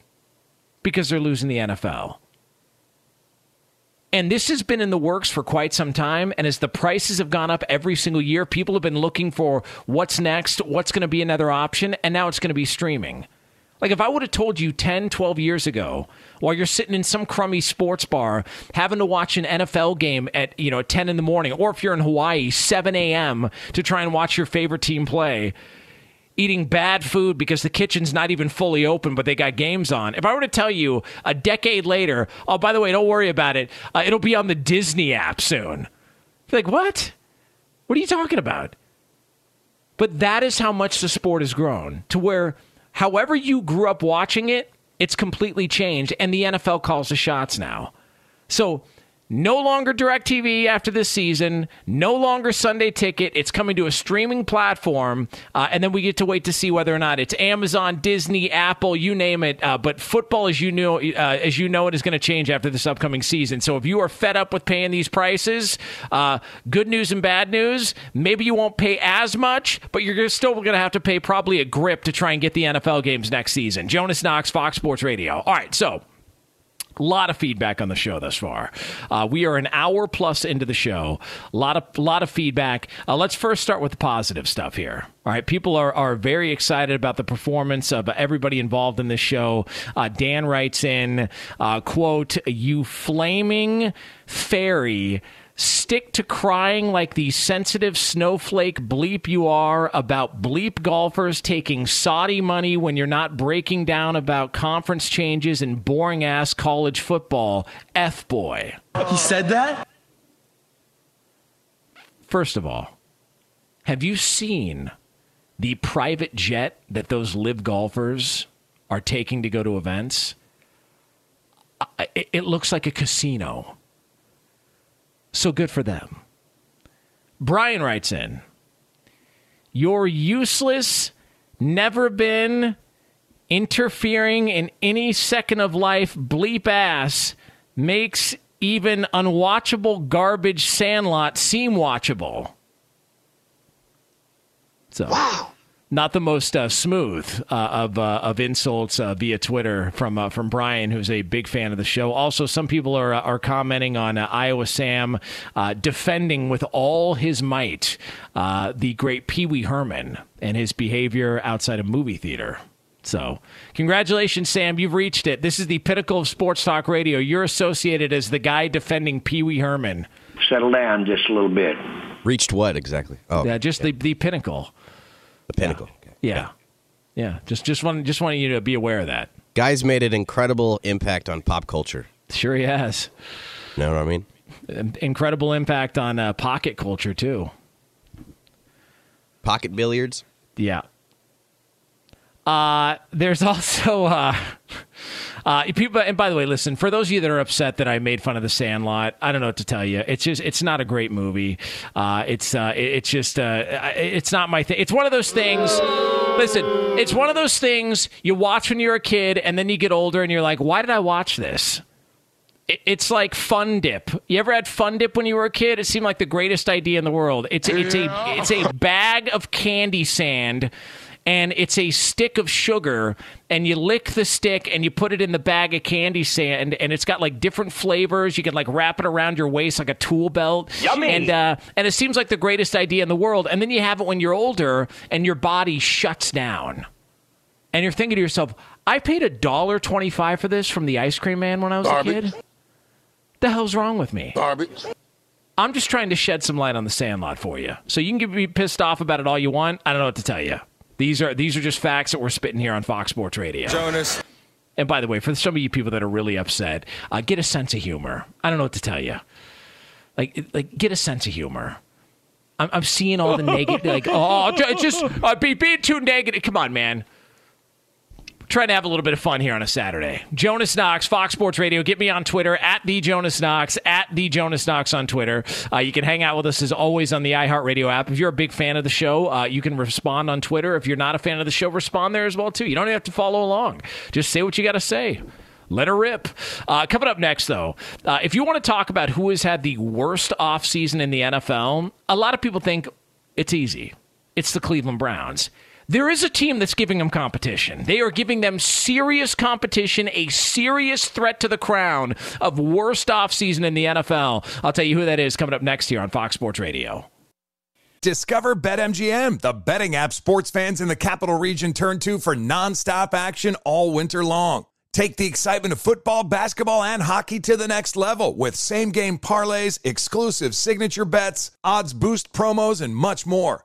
because they're losing the NFL. And this has been in the works for quite some time. And as the prices have gone up every single year, people have been looking for what's next, what's going to be another option, and now it's going to be streaming. Like if I would have told you 10, 12 years ago, while you're sitting in some crummy sports bar having to watch an NFL game at, you know, 10 in the morning, or if you're in Hawaii, 7 a.m. to try and watch your favorite team play, eating bad food because the kitchen's not even fully open, but they got games on. If I were to tell you a decade later, oh, by the way, don't worry about it, uh, it'll be on the Disney app soon. Like, what? What are you talking about? But that is how much the sport has grown to where, however you grew up watching it, it's completely changed, and the NFL calls the shots now. So, no longer DirecTV after this season. No longer Sunday Ticket. It's coming to a streaming platform, uh, and then we get to wait to see whether or not it's Amazon, Disney, Apple, you name it. Uh, but football, as you know, uh, as you know, it is going to change after this upcoming season. So if you are fed up with paying these prices, uh, good news and bad news. Maybe you won't pay as much, but you're still going to have to pay probably a grip to try and get the NFL games next season. Jonas Knox, Fox Sports Radio. All right, so. A lot of feedback on the show thus far. Uh, we are an hour plus into the show. A lot of lot of feedback. Uh, let's first start with the positive stuff here. All right, people are, are very excited about the performance of everybody involved in this show. Uh, Dan writes in, uh, "quote You flaming fairy." Stick to crying like the sensitive snowflake bleep you are about bleep golfers taking Saudi money when you're not breaking down about conference changes and boring ass college football. F boy. He said that? First of all, have you seen the private jet that those LIV golfers are taking to go to events? It looks like a casino. So good for them. Brian writes in You're useless, never been interfering in any second of life bleep ass makes even unwatchable garbage sandlot seem watchable. So, wow not the most uh, smooth uh, of uh, of insults uh, via Twitter from uh, from Brian, who's a big fan of the show. Also, some people are uh, are commenting on Iowa Sam defending with all his might the great Pee Wee Herman and his behavior outside a movie theater. So, congratulations, Sam. You've reached it. This is the pinnacle of sports talk radio. You're associated as the guy defending Pee Wee Herman. Settle down just a little bit. Reached what exactly? Oh, yeah, just the, the pinnacle. The pinnacle. Yeah. yeah. Yeah. Just just want just wanting you to be aware of that. Guy's made an incredible impact on pop culture. Sure he has. Know what I mean? Incredible impact on uh, pocket culture too. Pocket billiards? Yeah. Uh, there's also uh, uh, people. And by the way, listen for those of you that are upset that I made fun of the Sandlot, I don't know what to tell you. It's just it's not a great movie. Uh, it's uh, it's just uh, it's not my thing. It's one of those things. Listen, it's one of those things you watch when you're a kid, and then you get older, and you're like, why did I watch this? it's like fun dip. You ever had fun dip when you were a kid? It seemed like the greatest idea in the world. It's it's a it's a bag of candy sand and it's a stick of sugar and you lick the stick and you put it in the bag of candy sand and it's got like different flavors you can like wrap it around your waist like a tool belt Yummy. and uh, and it seems like the greatest idea in the world and then you have it when you're older and your body shuts down and you're thinking to yourself i paid a dollar 25 for this from the ice cream man when i was Garbage. a kid the hell's wrong with me Garbage. I'm just trying to shed some light on the Sandlot for you. So you can be pissed off about it all you want. I don't know what to tell you. These are these are just facts that we're spitting here on Fox Sports Radio. Jonas. And by the way, for some of you people that are really upset, uh, get a sense of humor. I don't know what to tell you. Like, like get a sense of humor. I'm, I'm seeing all the negative. Like, oh, just uh, be being too negative. Come on, man trying to have a little bit of fun here on a Saturday. Jonas Knox, Fox Sports Radio. Get me on Twitter at the Jonas Knox at the Jonas Knox on Twitter. Uh, you can hang out with us as always on the iHeartRadio app. If you're a big fan of the show, uh, you can respond on Twitter. If you're not a fan of the show, respond there as well too. You don't have to follow along. Just say what you got to say. Let her rip. Uh, coming up next, though, uh, if you want to talk about who has had the worst offseason in the NFL, a lot of people think it's easy. It's the Cleveland Browns. There is a team that's giving them competition. They are giving them serious competition, a serious threat to the crown of worst offseason in the NFL. I'll tell you who that is coming up next here on Fox Sports Radio. Discover BetMGM, the betting app sports fans in the capital region turn to for nonstop action all winter long. Take the excitement of football, basketball, and hockey to the next level with same game parlays, exclusive signature bets, odds boost promos, and much more.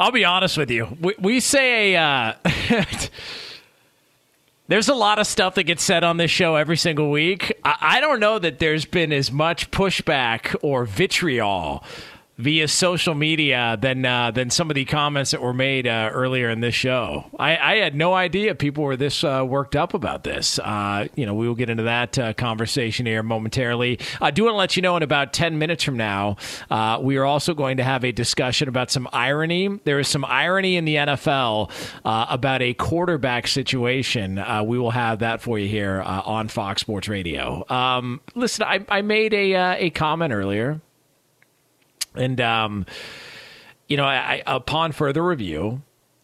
I'll be honest with you. We, we say uh, there's a lot of stuff that gets said on this show every single week. I, I don't know that there's been as much pushback or vitriol via social media than uh, than some of the comments that were made uh, earlier in this show. I, I, had no idea people were this uh, worked up about this. Uh, you know, we will get into that uh, conversation here momentarily. I do want to let you know in about ten minutes from now, uh, we are also going to have a discussion about some irony. There is some irony in the NFL about a quarterback situation. we will have that for you here on Fox Sports Radio. Um, listen, I, I made a a comment earlier and, um, you know, I, I, upon further review,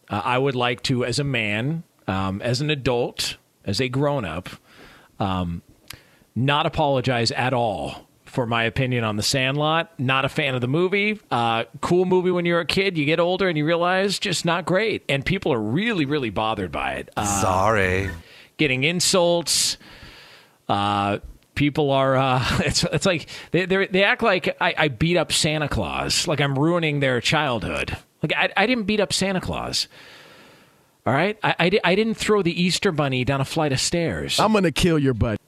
uh, I would like to, as a man, um, as an adult, as a grown up, um, not apologize at all for my opinion on The Sandlot. Not a fan of the movie. Uh, cool movie when you're a kid. You get older and you realize just not great. And people are really, really bothered by it. Uh, Sorry. Getting insults. Uh, people are uh, it's it's like they they act like I, I, beat up Santa Claus, like I'm ruining their childhood. Like I, I didn't beat up Santa Claus. All right, I, I, I didn't throw the Easter bunny down a flight of stairs. I'm gonna kill your butt.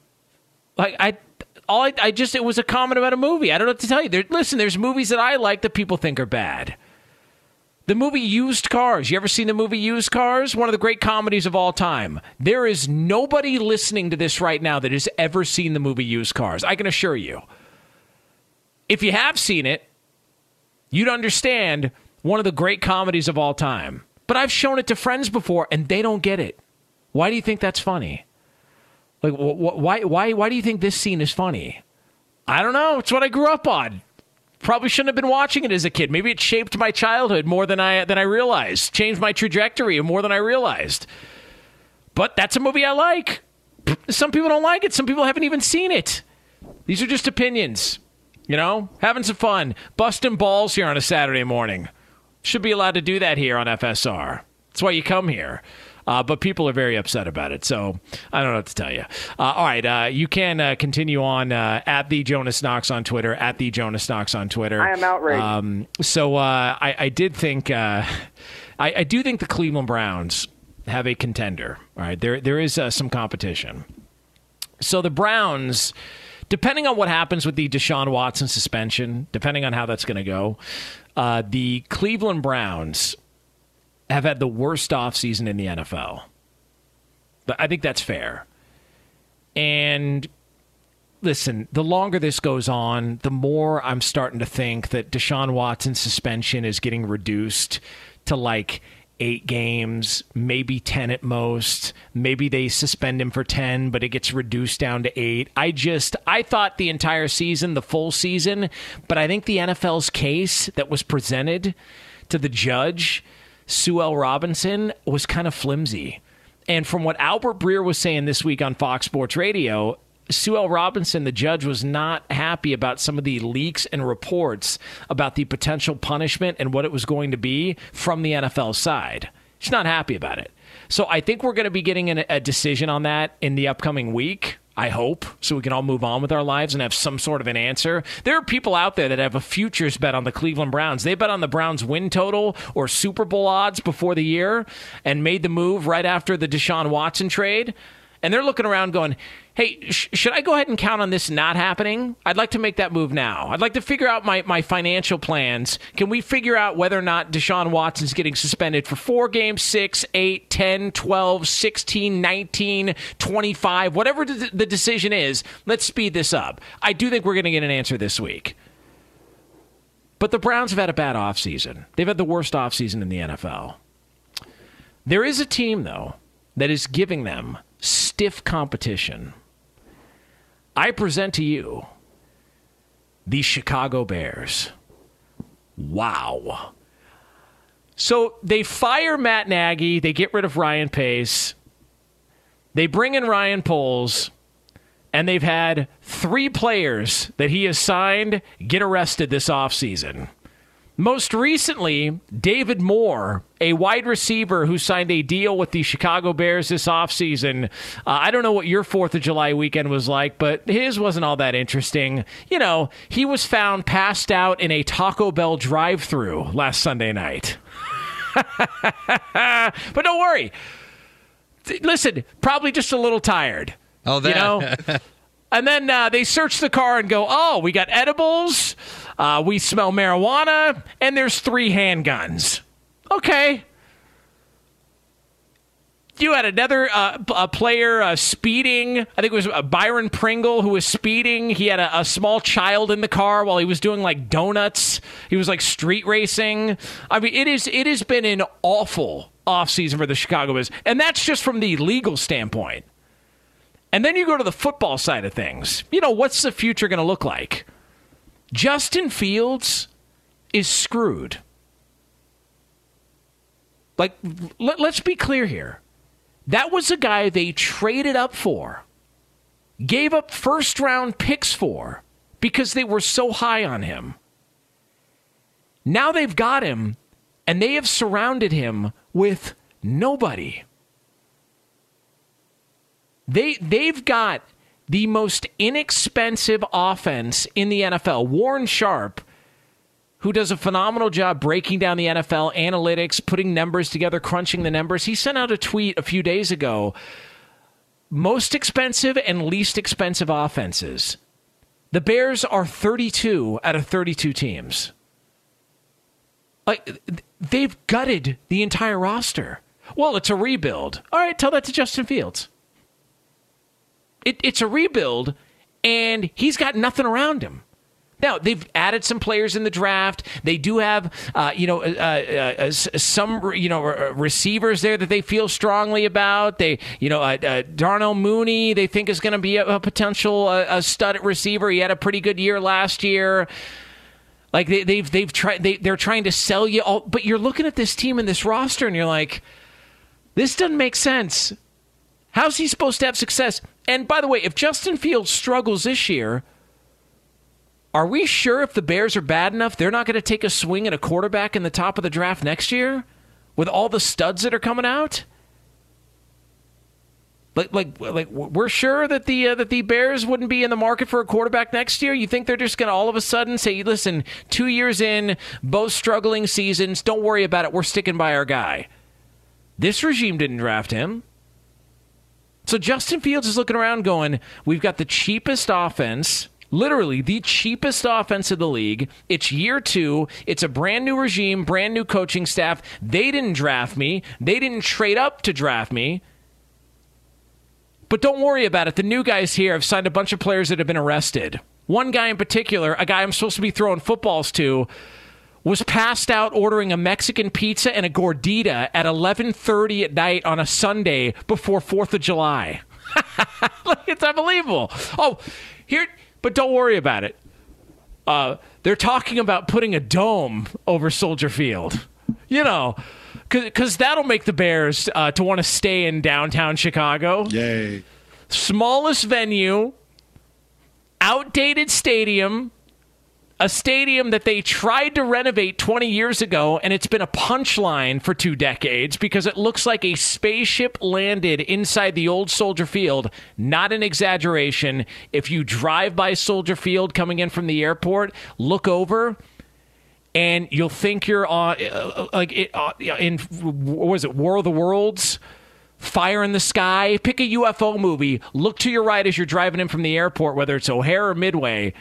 Like I, all I, I just it was a comment about a movie. I don't know what to tell you. There, listen, there's movies that I like that people think are bad. The movie Used Cars. You ever seen the movie Used Cars? One of the great comedies of all time. There is nobody listening to this right now that has ever seen the movie Used Cars. I can assure you. If you have seen it, you'd understand one of the great comedies of all time. But I've shown it to friends before and they don't get it. Why do you think that's funny? Like, wh- wh- why, why, why do you think this scene is funny? I don't know. It's what I grew up on. Probably shouldn't have been watching it as a kid. Maybe it shaped my childhood more than I than I realized. Changed my trajectory more than I realized. But that's a movie I like. Some people don't like it. Some people haven't even seen it. These are just opinions. You know, having some fun, busting balls here on a Saturday morning. Should be allowed to do that here on FSR. That's why you come here. Uh, but people are very upset about it. So I don't know what to tell you. Uh, all right. Uh, you can uh, continue on uh, at the Jonas Knox on Twitter, at the Jonas Knox on Twitter. I am outraged. Um, so uh, I, I, did think, I, I, do think the Cleveland Browns have a contender. All right. There, there is some competition. So the Browns depending on what happens with the Deshaun Watson suspension, depending on how that's going to go, uh, the Cleveland Browns have had the worst offseason in the NFL. I think that's fair. And listen, the longer this goes on, the more I'm starting to think that Deshaun Watson's suspension is getting reduced to like eight games, maybe 10 at most. Maybe they suspend him for 10, but it gets reduced down to eight. I just, I thought the entire season, the full season, but I think the NFL's case that was presented to the judge Sue L. Robinson was kind of flimsy. And from what Albert Breer was saying this week on Fox Sports Radio, Sue L. Robinson, the judge, was not happy about some of the leaks and reports about the potential punishment and what it was going to be from the NFL side. She's not happy about it. So I think we're going to be getting an, a decision on that in the upcoming week. I hope, so we can all move on with our lives and have some sort of an answer. There are people out there that have a futures bet on the Cleveland Browns. They bet on the Browns win total or Super Bowl odds before the year and made the move right after the Deshaun Watson trade. And they're looking around going, hey, sh- should I go ahead and count on this not happening? I'd like to make that move now. I'd like to figure out my, my financial plans. Can we figure out whether or not Deshaun Watson's getting suspended for four games, six, eight, 10, 12, 16, 19, 25, whatever the decision is? Let's speed this up. I do think we're going to get an answer this week. But the Browns have had a bad offseason. They've had the worst offseason in the NFL. There is a team, though, that is giving them stiff competition. I present to you the Chicago Bears. Wow. So they fire Matt Nagy, they get rid of Ryan Pace, they bring in Ryan Poles, and they've had three players that he has signed get arrested this offseason. Most recently, David Moore, a wide receiver who signed a deal with the Chicago Bears this offseason. Uh, I don't know what your 4th of July weekend was like, but his wasn't all that interesting. You know, he was found passed out in a Taco Bell drive through last Sunday night. but don't worry. Listen, probably just a little tired. Oh, that. You know? and then uh, they search the car and go, oh, we got edibles. Uh, we smell marijuana, and there's three handguns. Okay. You had another uh, a player uh, speeding. I think it was uh, Byron Pringle who was speeding. He had a, a, small child in the car while he was doing like donuts. He was like street racing. I mean, it is it has been an awful offseason for the Chicago Bears, and that's just from the legal standpoint. And then you go to the football side of things. You know, what's the future going to look like? Justin Fields is screwed. Like, let, us be clear here. That was a guy they traded up for, gave up first round picks for, because they were so high on him. Now they've got him, and they have surrounded him with nobody. They, they've got the most inexpensive offense in the NFL. Warren Sharp, who does a phenomenal job breaking down the NFL analytics, putting numbers together, crunching the numbers, he sent out a tweet a few days ago most expensive and least expensive offenses. The Bears are 32 out of 32 teams. Like they've gutted the entire roster. Well, it's a rebuild. All right, tell that to Justin Fields. It, it's a rebuild, and he's got nothing around him. Now they've added some players in the draft. They do have, uh, you know, uh, uh, uh some you know receivers there that they feel strongly about. They, you know, uh, uh, Darnell Mooney they think is going to be a, a potential a stud receiver. He had a pretty good year last year. Like they, they've they've tried they they're trying to sell you all, but you're looking at this team and this roster, and you're like, this doesn't make sense. How's he supposed to have success? And by the way, if Justin Fields struggles this year, are we sure if the Bears are bad enough, they're not going to take a swing at a quarterback in the top of the draft next year with all the studs that are coming out? Like, like, like, we're sure that the uh, that the Bears wouldn't be in the market for a quarterback next year. You think they're just going to all of a sudden say, "Listen, two years in, both struggling seasons. Don't worry about it. We're sticking by our guy." This regime didn't draft him. So Justin Fields is looking around going, We've got the cheapest offense, literally the cheapest offense of the league. It's year two. It's a brand new regime, brand new coaching staff. They didn't draft me, they didn't trade up to draft me. But don't worry about it. The new guys here have signed a bunch of players that have been arrested. One guy in particular, a guy I'm supposed to be throwing footballs to, was passed out ordering a Mexican pizza and a gordita at 11:30 at night on a Sunday before 4th of July. it's unbelievable. Oh, here but don't worry about it. Uh, they're talking about putting a dome over Soldier Field. You know, because that'll make the Bears uh, to want to stay in downtown Chicago. Yay. Smallest venue, outdated stadium, a stadium that they tried to renovate 20 years ago, and it's been a punchline for two decades because it looks like a spaceship landed inside the old Soldier Field. Not an exaggeration. If you drive by Soldier Field coming in from the airport, look over. And you'll think you're on, uh, uh like it, uh, in what was it, War of the Worlds, Fire in the Sky. Pick a UFO movie. Look to your right as you're driving in from the airport, whether it's O'Hare or Midway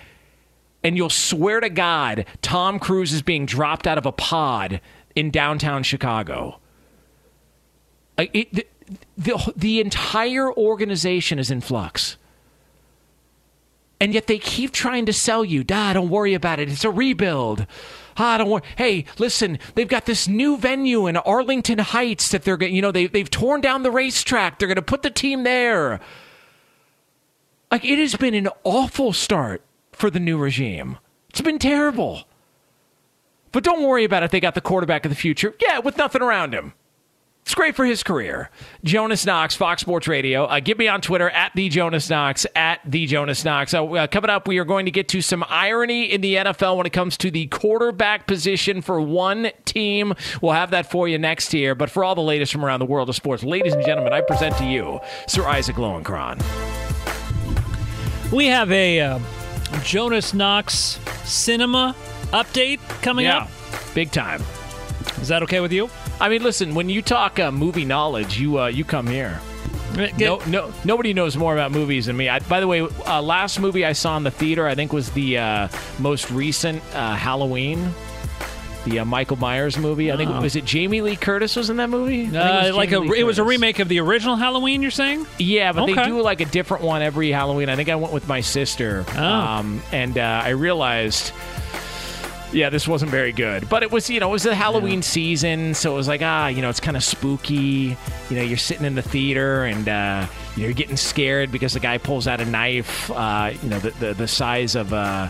and you'll swear to God Tom Cruise is being dropped out of a pod in downtown Chicago. It, the, the, the entire organization is in flux. And yet they keep trying to sell you, "Da, don't worry about it. It's a rebuild." Ah, don't worry. Hey, listen, they've got this new venue in Arlington Heights that they're going. You know, they they've torn down the racetrack. They're going to put the team there. Like it has been an awful start for the new regime. It's been terrible. But don't worry about it. They got the quarterback of the future. Yeah, with nothing around him. It's great for his career. Jonas Knox, Fox Sports Radio. Uh, give me on Twitter at the Jonas Knox at the Jonas Knox. Uh, uh, coming up, we are going to get to some irony in the NFL when it comes to the quarterback position for one team. We'll have that for you next year. But for all the latest from around the world of sports, ladies and gentlemen, I present to you Sir Isaac Lowenkron. We have a uh, Jonas Knox cinema update coming yeah, up. Big time. Is that okay with you? I mean, listen, when you talk uh, movie knowledge, you uh, you come here. no, no, nobody knows more about movies than me. I, by the way, uh, last movie I saw in the theater, I think, was the uh, most recent uh, Halloween the uh, Michael Myers movie. I think Oh. was it Jamie Lee Curtis was in that movie. Uh, was like a, Lee it was a Curtis. remake of the original Halloween. You're saying? Yeah, but they do like a different one every Halloween. I think I went with my sister, Oh. um, and uh, I realized. Yeah, this wasn't very good, but it was you know it was the Halloween season, so it was like ah you know it's kind of spooky. You know you're sitting in the theater and uh, you know, you're getting scared because the guy pulls out a knife, uh, you know the the, the size of a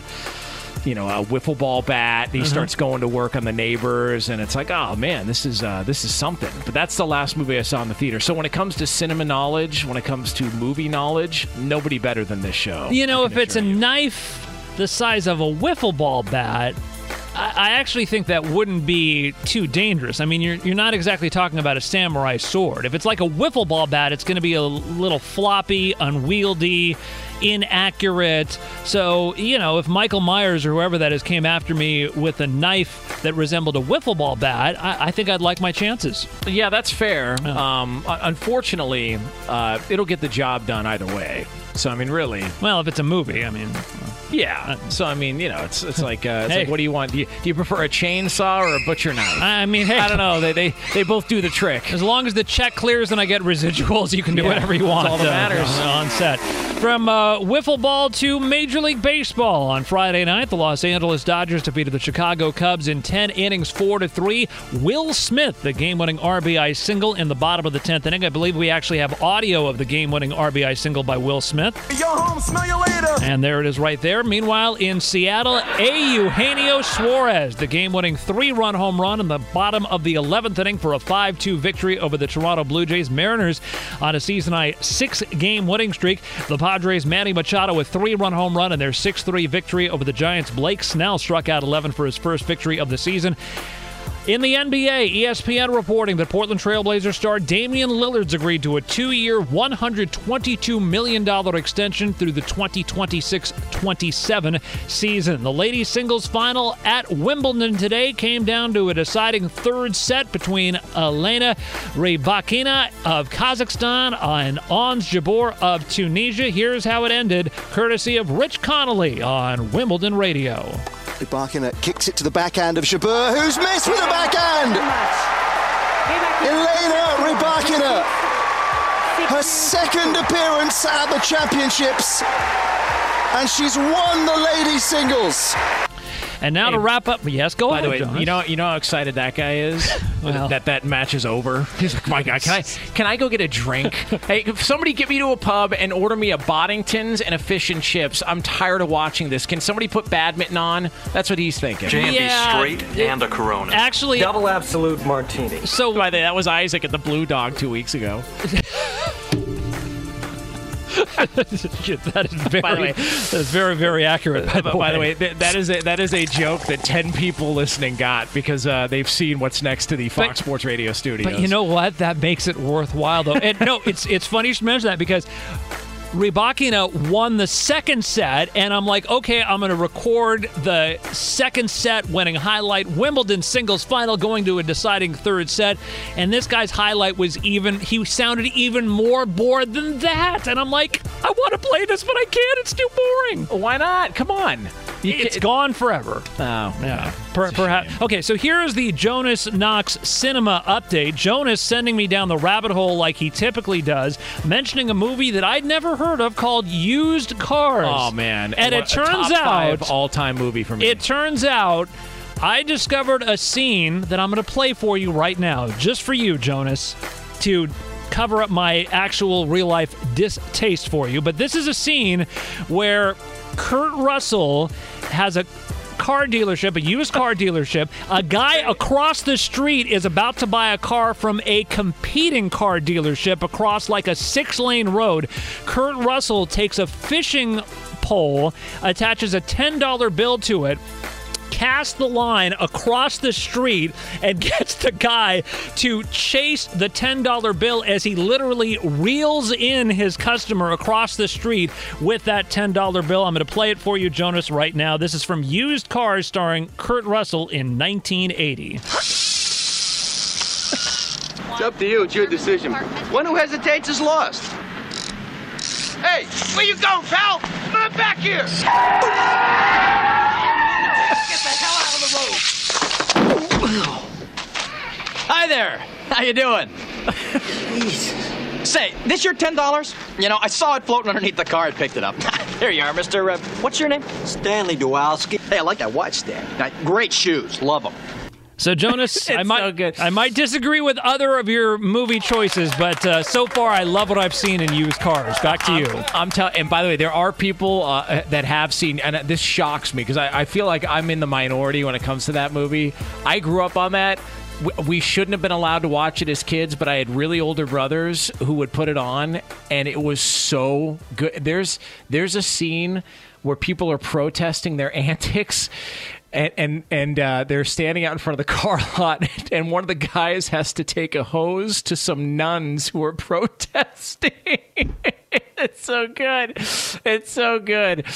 you know a wiffle ball bat. And he Uh-huh. starts going to work on the neighbors, and it's like oh man this is uh, this is something. But that's the last movie I saw in the theater. So when it comes to cinema knowledge, when it comes to movie knowledge, nobody better than this show. You know, if it's a knife the size of a wiffle ball bat, I, I actually think that wouldn't be too dangerous. I mean, you're you're not exactly talking about a samurai sword. If it's like a wiffle ball bat, it's going to be a little floppy, unwieldy inaccurate. So, you know, if Michael Myers or whoever that is came after me with a knife that resembled a wiffle ball bat, I, I think I'd like my chances. Yeah, that's fair. Um, unfortunately, uh, it'll get the job done either way. So I mean, really. Well, if it's a movie, I mean. Yeah. So I mean, you know, it's it's like, uh, it's Hey. like what do you want? Do you, do you prefer a chainsaw or a butcher knife? I mean, hey, I don't know. They, they they both do the trick. As long as the check clears and I get residuals, you can do Yeah, whatever you that's want. all that uh, matters. on set. From uh, wiffle ball to Major League Baseball on Friday night, the Los Angeles Dodgers defeated the Chicago Cubs in 10 innings, four to three. Will Smith, the game-winning RBI single in the bottom of the 10th inning. I believe we actually have audio of the game-winning RBI single by Will Smith. Yo, home, smell you later. And there it is right there. Meanwhile, in Seattle, A. Eugenio Suarez, the game winning three run home run in the bottom of the 11th inning for a 5 2 victory over the Toronto Blue Jays. Mariners on a season high six game winning streak. The Padres' Manny Machado with three run home run in their 6 3 victory over the Giants. Blake Snell struck out 11 for his first victory of the season. In the NBA, ESPN reporting that Portland Trailblazer star Damian Lillard's agreed to a two year, $122 million extension through the 2026 27 season. The ladies' singles final at Wimbledon today came down to a deciding third set between Elena Rybakina of Kazakhstan and Ons Jabeur of Tunisia. Here's how it ended, courtesy of Rich Connolly on Wimbledon Radio. Rybakina kicks it to the backhand of Jabeur, who's missed with a backhand. Elena Rybakina, her second appearance at the championships, and she's won the ladies singles. And now to wrap up, yes, go By ahead. the way, Jonas. you know you know how excited that guy is Well. that that match is over. He's like, my God, can I can I go get a drink? hey, if somebody get me to a pub and order me a Boddingtons and a fish and chips. I'm tired of watching this. Can somebody put badminton on? That's what he's thinking. J&B Yeah, straight it- and a Corona. Actually- double absolute martini. So by the way, that was Isaac at the Blue Dog two weeks ago. that is very, By the way- that is very, very accurate. By the But way, by the way, th- that is a, that is a joke that ten people listening got because uh, they've seen what's next to the Fox But- Sports Radio studios. But you know what? That makes it worthwhile, though. And no, it's it's funny you should mention that because Rybakina won the second set, and I'm like, okay, I'm going to record the second set winning highlight, Wimbledon singles final, going to a deciding third set, and this guy's highlight was even. He sounded even more bored than that, and I'm like, I want to play this, but I can't. It's too boring. Why not? Come on. It's gone forever. Oh, yeah. Per, perhaps. Okay, so here's the Jonas Knox cinema update. Jonas sending me down the rabbit hole like he typically does, mentioning a movie that I'd never heard of called Used Cars. Oh man! And What it a turns out all-time movie for me. it turns out I discovered a scene that I'm going to play for you right now, just for you, Jonas, to cover up my actual real life distaste for you. But this is a scene where Kurt Russell has a car dealership, a used car dealership. A guy across the street is about to buy a car from a competing car dealership across like a six lane road. Kurt Russell takes a fishing pole, attaches a $10 bill to it casts the line across the street and gets the guy to chase the $10 bill as he literally reels in his customer across the street with that $10 bill. I'm going to play it for you, Jonas, right now. This is from Used Cars starring Kurt Russell in 1980. It's up to you. It's your decision. One who hesitates is lost. Hey, where you going, pal? Come back here. Get the hell out of the road. Hi there. How you doing? Say, this your ten dollars? You know, I saw it floating underneath the car and picked it up. there you are, Mister. Uh, what's your name? Stanley Dwowski. Hey, I like that watch, Stan. Now, great shoes. Love them. So, Jonas, I might I might disagree with other of your movie choices, but uh, so far I love what I've seen in used cars. Back to you. I'm telling. And by the way, there are people uh, that have seen, and this shocks me because I, I feel like I'm in the minority when it comes to that movie. I grew up on that. We- shouldn't have been allowed to watch it as kids, but I had really older brothers who would put it on, and it was so good. There's there's a scene where people are protesting their antics. and and, and uh, they're standing out in front of the car lot, and one of the guys has to take a hose to some nuns who are protesting. It's so good. It's so good.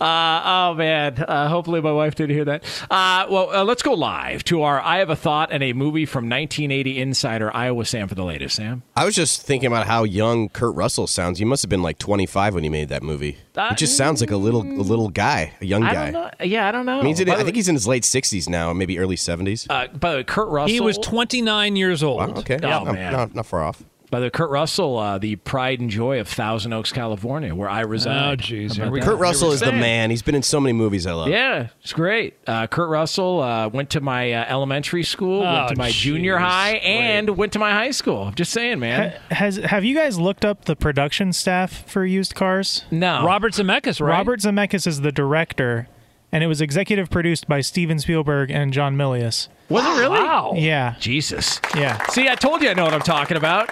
Uh, oh man. Uh, hopefully my wife didn't hear that. Uh, well, uh, let's go live to our "I Have a Thought" and a movie from 1980 Insider Iowa Sam for the latest. Sam. I was just thinking about how young Kurt Russell sounds. He must have been like 25 when he made that movie. Uh, he just sounds like a little a little guy, a young I guy. don't know. Yeah, I don't know. I, mean, in- I the think he's in his late 60s now, maybe early 70s. Uh, by the way, Kurt Russell. He was 29 years old. Wow, okay. Oh, Not- man. Not, not far off. By the way, Kurt Russell, uh, the pride and joy of Thousand Oaks, California, where I reside. Oh, jeez. How that? Kurt Russell is the man. He's been in so many movies I love. Yeah, it's great. Uh, Kurt Russell uh, went to my uh, elementary school, went Oh, to my junior jeez. high, and went to my high school. I'm just saying, man. Ha- Has have you guys looked up the production staff for used cars? No. Robert Zemeckis, right? Robert Zemeckis is the director, and it was executive produced by Steven Spielberg and John Milius. Was it really? Wow. Yeah, Jesus. yeah. See, I told you I know what I'm talking about.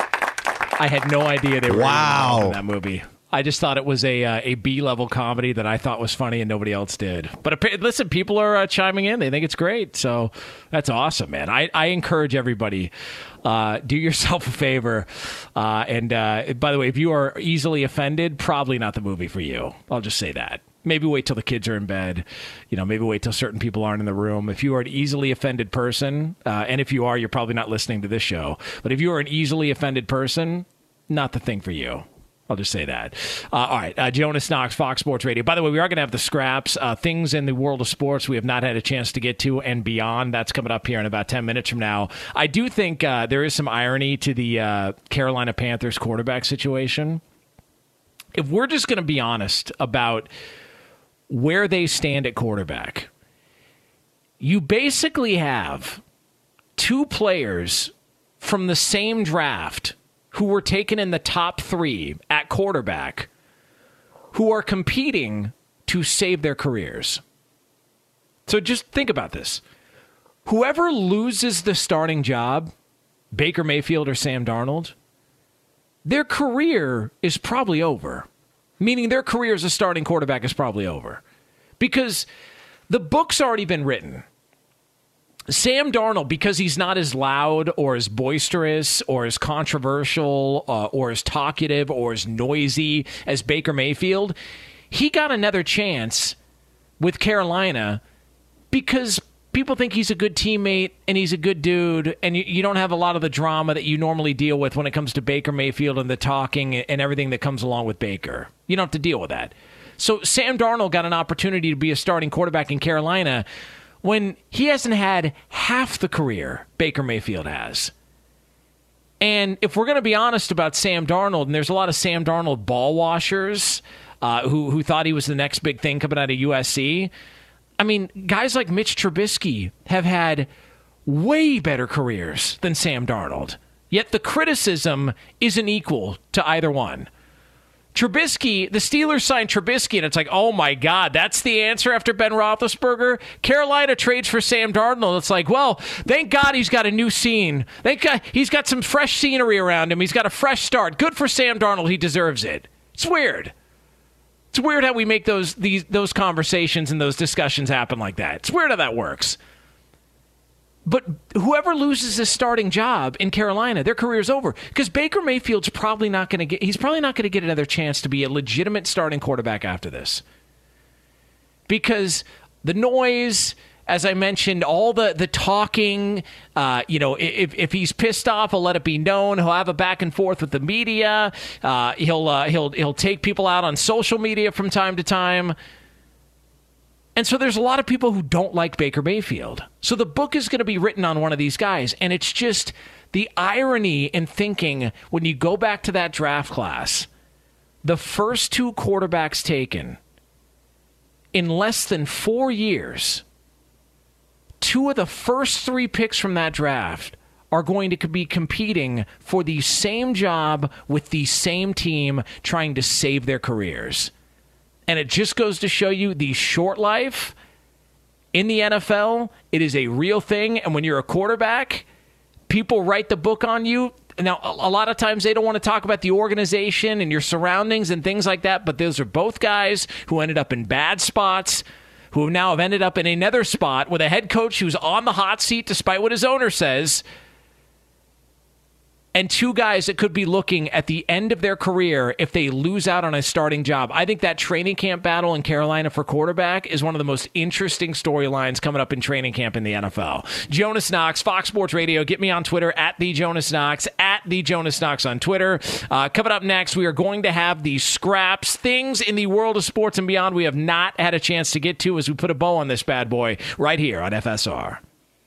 I had no idea they were Wow. in that movie. I just thought it was a uh, a B level comedy that I thought was funny and nobody else did. But listen, people are uh, chiming in; they think it's great, so that's awesome, man. I, I encourage everybody uh, do yourself a favor, uh, and uh, by the way, if you are easily offended, probably not the movie for you. I'll just say that. Maybe wait till the kids are in bed. You know, maybe wait till certain people aren't in the room. If you are an easily offended person, uh, and if you are, you're probably not listening to this show. But if you are an easily offended person, not the thing for you. I'll just say that. Uh, all right, uh, Jonas Knox, Fox Sports Radio. By the way, we are going to have the scraps, uh, things in the world of sports we have not had a chance to get to, and beyond. That's coming up here in about ten minutes from now. I do think uh, there is some irony to the uh, Carolina Panthers quarterback situation. If we're just going to be honest about where they stand at quarterback, you basically have two players from the same draft who were taken in the top three at quarterback who are competing to save their careers. So just think about this. Whoever loses the starting job, Baker Mayfield or Sam Darnold, their career is probably over. Meaning their career as a starting quarterback is probably over. Because the book's already been written. Sam Darnold, because he's not as loud or as boisterous or as controversial uh, or as talkative or as noisy as Baker Mayfield, he got another chance with Carolina because people think he's a good teammate and he's a good dude, and you, you don't have a lot of the drama that you normally deal with when it comes to Baker Mayfield and the talking and everything that comes along with Baker. You don't have to deal with that. So Sam Darnold got an opportunity to be a starting quarterback in Carolina when he hasn't had half the career Baker Mayfield has. And if we're going to be honest about Sam Darnold, and there's a lot of Sam Darnold ball washers uh, who who thought he was the next big thing coming out of USC. I mean, guys like Mitch Trubisky have had way better careers than Sam Darnold. Yet the criticism isn't equal to either one. Trubisky, the Steelers signed Trubisky, and it's like, oh my God, that's the answer after Ben Roethlisberger. Carolina trades for Sam Darnold. It's like, well, thank God he's got a new scene. Thank God he's got some fresh scenery around him. He's got a fresh start. Good for Sam Darnold. He deserves it. It's weird. It's weird how we make those these those conversations and those discussions happen like that. It's weird how that works. But whoever loses his starting job in Carolina, their career's over because Baker Mayfield's probably not going to get. He's probably not going to get another chance to be a legitimate starting quarterback after this. Because the noise, as I mentioned, all the the talking. Uh, you know, if if he's pissed off, he'll let it be known. He'll have a back and forth with the media. Uh, he'll uh, he'll he'll take people out on social media from time to time. And so there's a lot of people who don't like Baker Mayfield. So the book is going to be written on one of these guys. And it's just the irony in thinking when you go back to that draft class, the first two quarterbacks taken in less than four years, two of the first three picks from that draft are going to be competing for the same job with the same team trying to save their careers. And it just goes to show you the short life in the NFL, it is a real thing. And when you're a quarterback, people write the book on you. Now, a lot of times they don't want to talk about the organization and your surroundings and things like that, but those are both guys who ended up in bad spots who now have ended up in another spot with a head coach who's on the hot seat despite what his owner says and two guys that could be looking at the end of their career if they lose out on a starting job. I think that training camp battle in Carolina for quarterback is one of the most interesting storylines coming up in training camp in the NFL. Jonas Knox, Fox Sports Radio. Get me on Twitter at the Jonas Knox, at the Jonas Knox on Twitter. Uh, coming up next, we are going to have the scraps, things in the world of sports and beyond we have not had a chance to get to as we put a bow on this bad boy right here on FSR.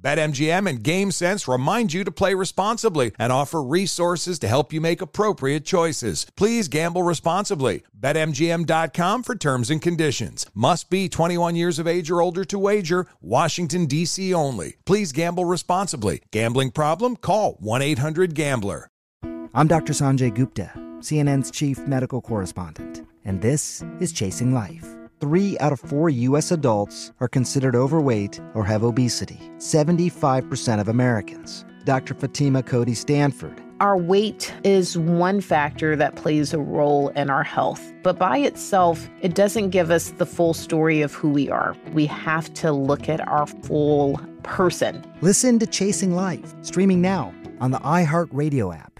BetMGM and GameSense remind you to play responsibly and offer resources to help you make appropriate choices. Please gamble responsibly. BetMGM.com for terms and conditions. Must be 21 years of age or older to wager. Washington, D.C. only. Please gamble responsibly. Gambling problem? Call 1 800 Gambler. I'm Dr. Sanjay Gupta, CNN's chief medical correspondent, and this is Chasing Life three out of four U.S. adults are considered overweight or have obesity. 75% of Americans. Dr. Fatima Cody Stanford. Our weight is one factor that plays a role in our health, but by itself, it doesn't give us the full story of who we are. We have to look at our full person. Listen to Chasing Life, streaming now on the iHeartRadio app.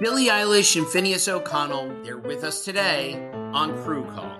Billie Eilish and Finneas O'Connell, they're with us today on Crew Call.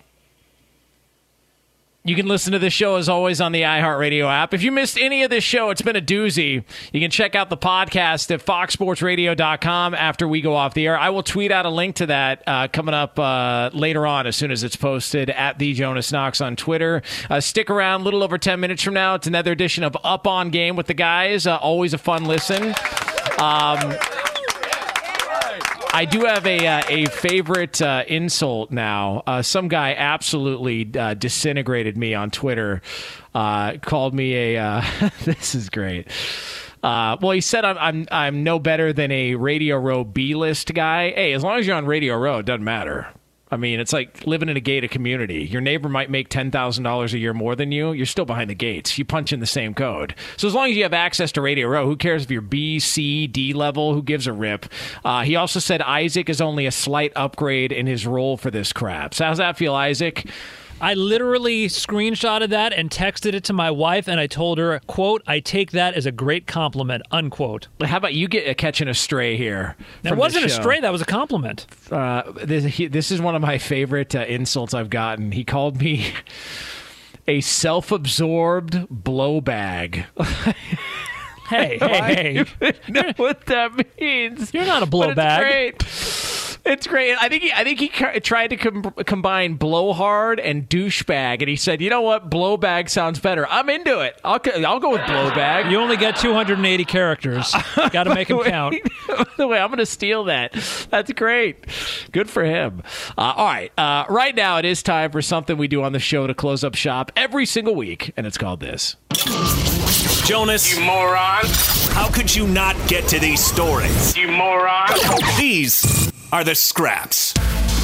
You can listen to this show as always on the iHeartRadio app. If you missed any of this show, it's been a doozy. You can check out the podcast at foxsportsradio.com after we go off the air. I will tweet out a link to that uh, coming up uh, later on as soon as it's posted at the Jonas Knox on Twitter. Uh, stick around a little over 10 minutes from now. It's another edition of Up on Game with the guys. Uh, always a fun listen. Um, I do have a uh, a favorite uh, insult now. Uh, some guy absolutely uh, disintegrated me on Twitter. Uh, called me a. Uh, this is great. well, he said I'm, I'm I'm no better than a Radio Row B list guy. Hey, as long as you're on Radio Row, it doesn't matter. I mean, it's like living in a gated community. Your neighbor might make $10,000 a year more than you. You're still behind the gates. You punch in the same code. So as long as you have access to Radio Row, who cares if you're B, C, D level? Who gives a rip? Uh, he also said Isaac is only a slight upgrade in his role for this crap. So how's that feel, Isaac? I literally screenshotted that and texted it to my wife, and I told her, "quote I take that as a great compliment." Unquote. How about you get a catching a stray here? That wasn't a stray. That was a compliment. Uh, this, he, this is one of my favorite uh, insults I've gotten. He called me a self-absorbed blow bag. hey, hey, hey! know what that means? You're not a blow bag. Great. It's great. I think he, I think he tried to com- combine blowhard and douchebag, and he said, "You know what? Blowbag sounds better. I'm into it. I'll I'll go with blowbag." You only get 280 characters. Got to make them count. By the way, I'm going to steal that. That's great. Good for him. Uh, all right. Uh, right now, it is time for something we do on the show to close up shop every single week, and it's called this. Jonas. You moron. How could you not get to these stories? You moron. These are the scraps.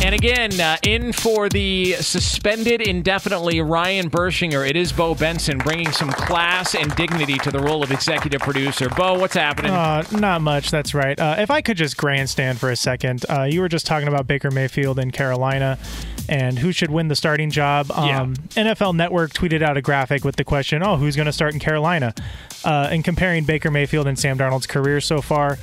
And again, uh, in for the suspended indefinitely Ryan Bershinger, it is Bo Benson bringing some class and dignity to the role of executive producer. Bo, what's happening? Uh, not much. That's right. Uh, if I could just grandstand for a second, uh, you were just talking about Baker Mayfield in Carolina and who should win the starting job. Yeah. Um, NFL Network tweeted out a graphic with the question, "Oh, who's going to start in Carolina?" Uh, and comparing Baker Mayfield and Sam Darnold's career so far.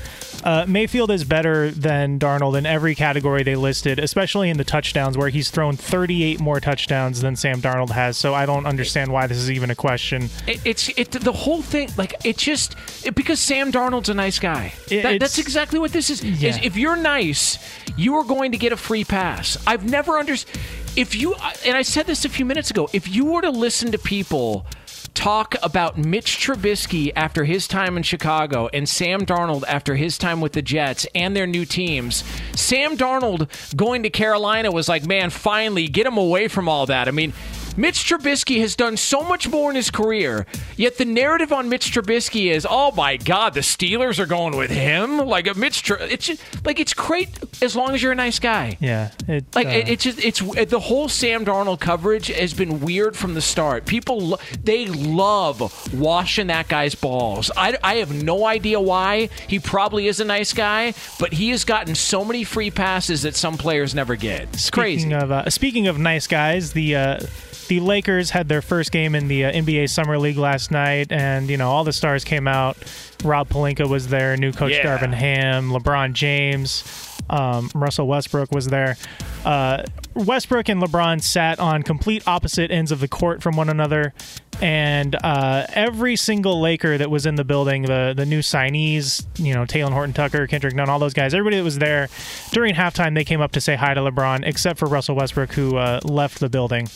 Uh, Mayfield is better than Darnold in every category they listed, especially in the touchdowns, where he's thrown 38 more touchdowns than Sam Darnold has. So I don't understand why this is even a question. It, it's it the whole thing like it just it, because Sam Darnold's a nice guy. It- That- that's exactly what this is. is. If you're nice, you are going to get a free pass. I've never understood. If you and I said this a few minutes ago, if you were to listen to people talk about Mitch Trubisky after his time in Chicago and Sam Darnold after his time with the Jets and their new teams. Sam Darnold going to Carolina was like, man, finally get him away from all that. I mean, Mitch Trubisky has done so much more in his career, yet the narrative on Mitch Trubisky is, "Oh my God, the Steelers are going with him." Like a Mitch, Tr- it's just, like it's great as long as you're a nice guy. Yeah, it, Like uh, it, it's just it's the whole Sam Darnold coverage has been weird from the start. People lo- they love washing that guy's balls. I, I have no idea why. He probably is a nice guy, but he has gotten so many free passes that some players never get. It's crazy. Speaking of uh, speaking of nice guys, the uh, the Lakers had their first game in the uh, NBA Summer League last night, and you know all the stars came out. Rob Pelinka was there, new coach Yeah. Darvin Ham, LeBron James, um, Russell Westbrook was there. Uh, Westbrook and LeBron sat on complete opposite ends of the court from one another, and uh, every single Laker that was in the building, the the new signees, you know, Talen Horton Tucker, Kendrick Nunn, all those guys, everybody that was there during halftime, they came up to say hi to LeBron, except for Russell Westbrook, who uh, left the building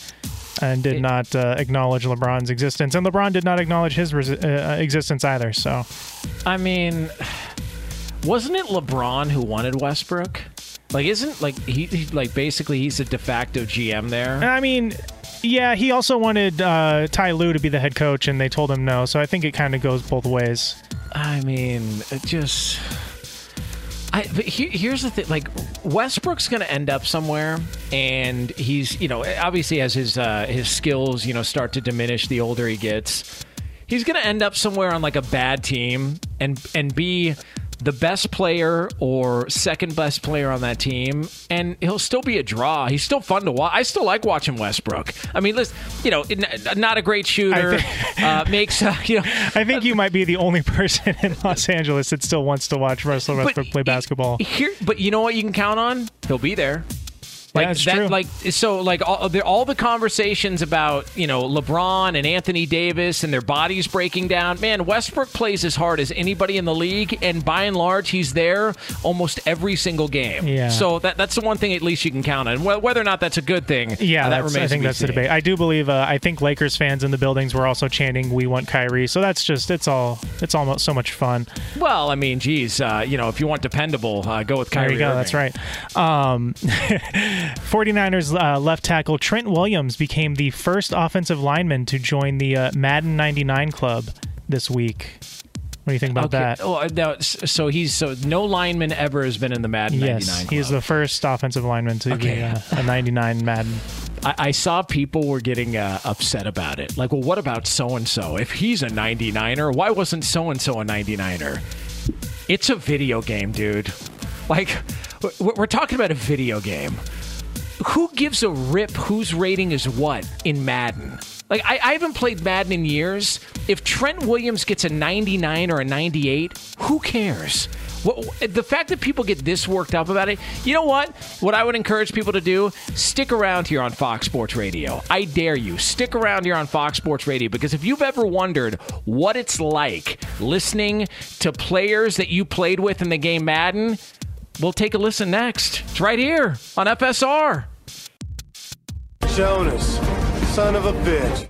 and did not uh, acknowledge LeBron's existence, and LeBron did not acknowledge his resi- uh, existence either. So, I mean, wasn't it LeBron who wanted Westbrook? Like, isn't like he, he like basically he's a de facto GM there? I mean, yeah, he also wanted uh, Ty Lue to be the head coach, and they told him no. So I think it kind of goes both ways. I mean, it just. I, but here, here's the thing: like Westbrook's going to end up somewhere, and he's, you know, obviously as his uh, his skills, you know, start to diminish the older he gets, he's going to end up somewhere on like a bad team, and and be the best player or second best player on that team, and he'll still be a draw. He's still fun to watch. I still like watching Westbrook. I mean, listen, you know, not a great shooter, uh, makes uh, you know. I think you might be the only person in Los Angeles that still wants to watch Russell Westbrook play basketball. Here, but you know what you can count on? He'll be there. Like Yeah, that, true. like so, like all the, all the conversations about you know LeBron and Anthony Davis and their bodies breaking down. Man, Westbrook plays as hard as anybody in the league, and by and large, he's there almost every single game. Yeah. So that that's the one thing at least you can count on. Wh- Whether or not that's a good thing, Yeah, uh, that remains I think to be that's the debate. I do believe. Uh, I think Lakers fans in the buildings were also chanting, "We want Kyrie." So that's just it's all it's almost so much fun. Well, I mean, geez, uh, you know, if you want dependable, uh, go with Kyrie. There you go. Irving. That's right. Um, 49ers uh, left tackle Trent Williams became the first offensive lineman to join the uh, Madden 99 club this week. What do you think about okay. that? Oh, no, s- so he's so no lineman ever has been in the Madden Yes, 99. he is the first offensive lineman to Okay. be uh, a 99 Madden. I, I saw people were getting uh, upset about it. Like, well, what about so and so? If he's a 99er, why wasn't so and so a 99er? It's a video game, dude. Like, we're talking about a video game. Who gives a rip whose rating is what in Madden? Like, I, I haven't played Madden in years. If Trent Williams gets a 99 or a 98, who cares? The fact that people get this worked up about it, you know what? What I would encourage people to do, stick around here on Fox Sports Radio. I dare you, stick around here on Fox Sports Radio because if you've ever wondered what it's like listening to players that you played with in the game Madden, we'll take a listen next. It's right here on FSR. Jonas, son of a bitch.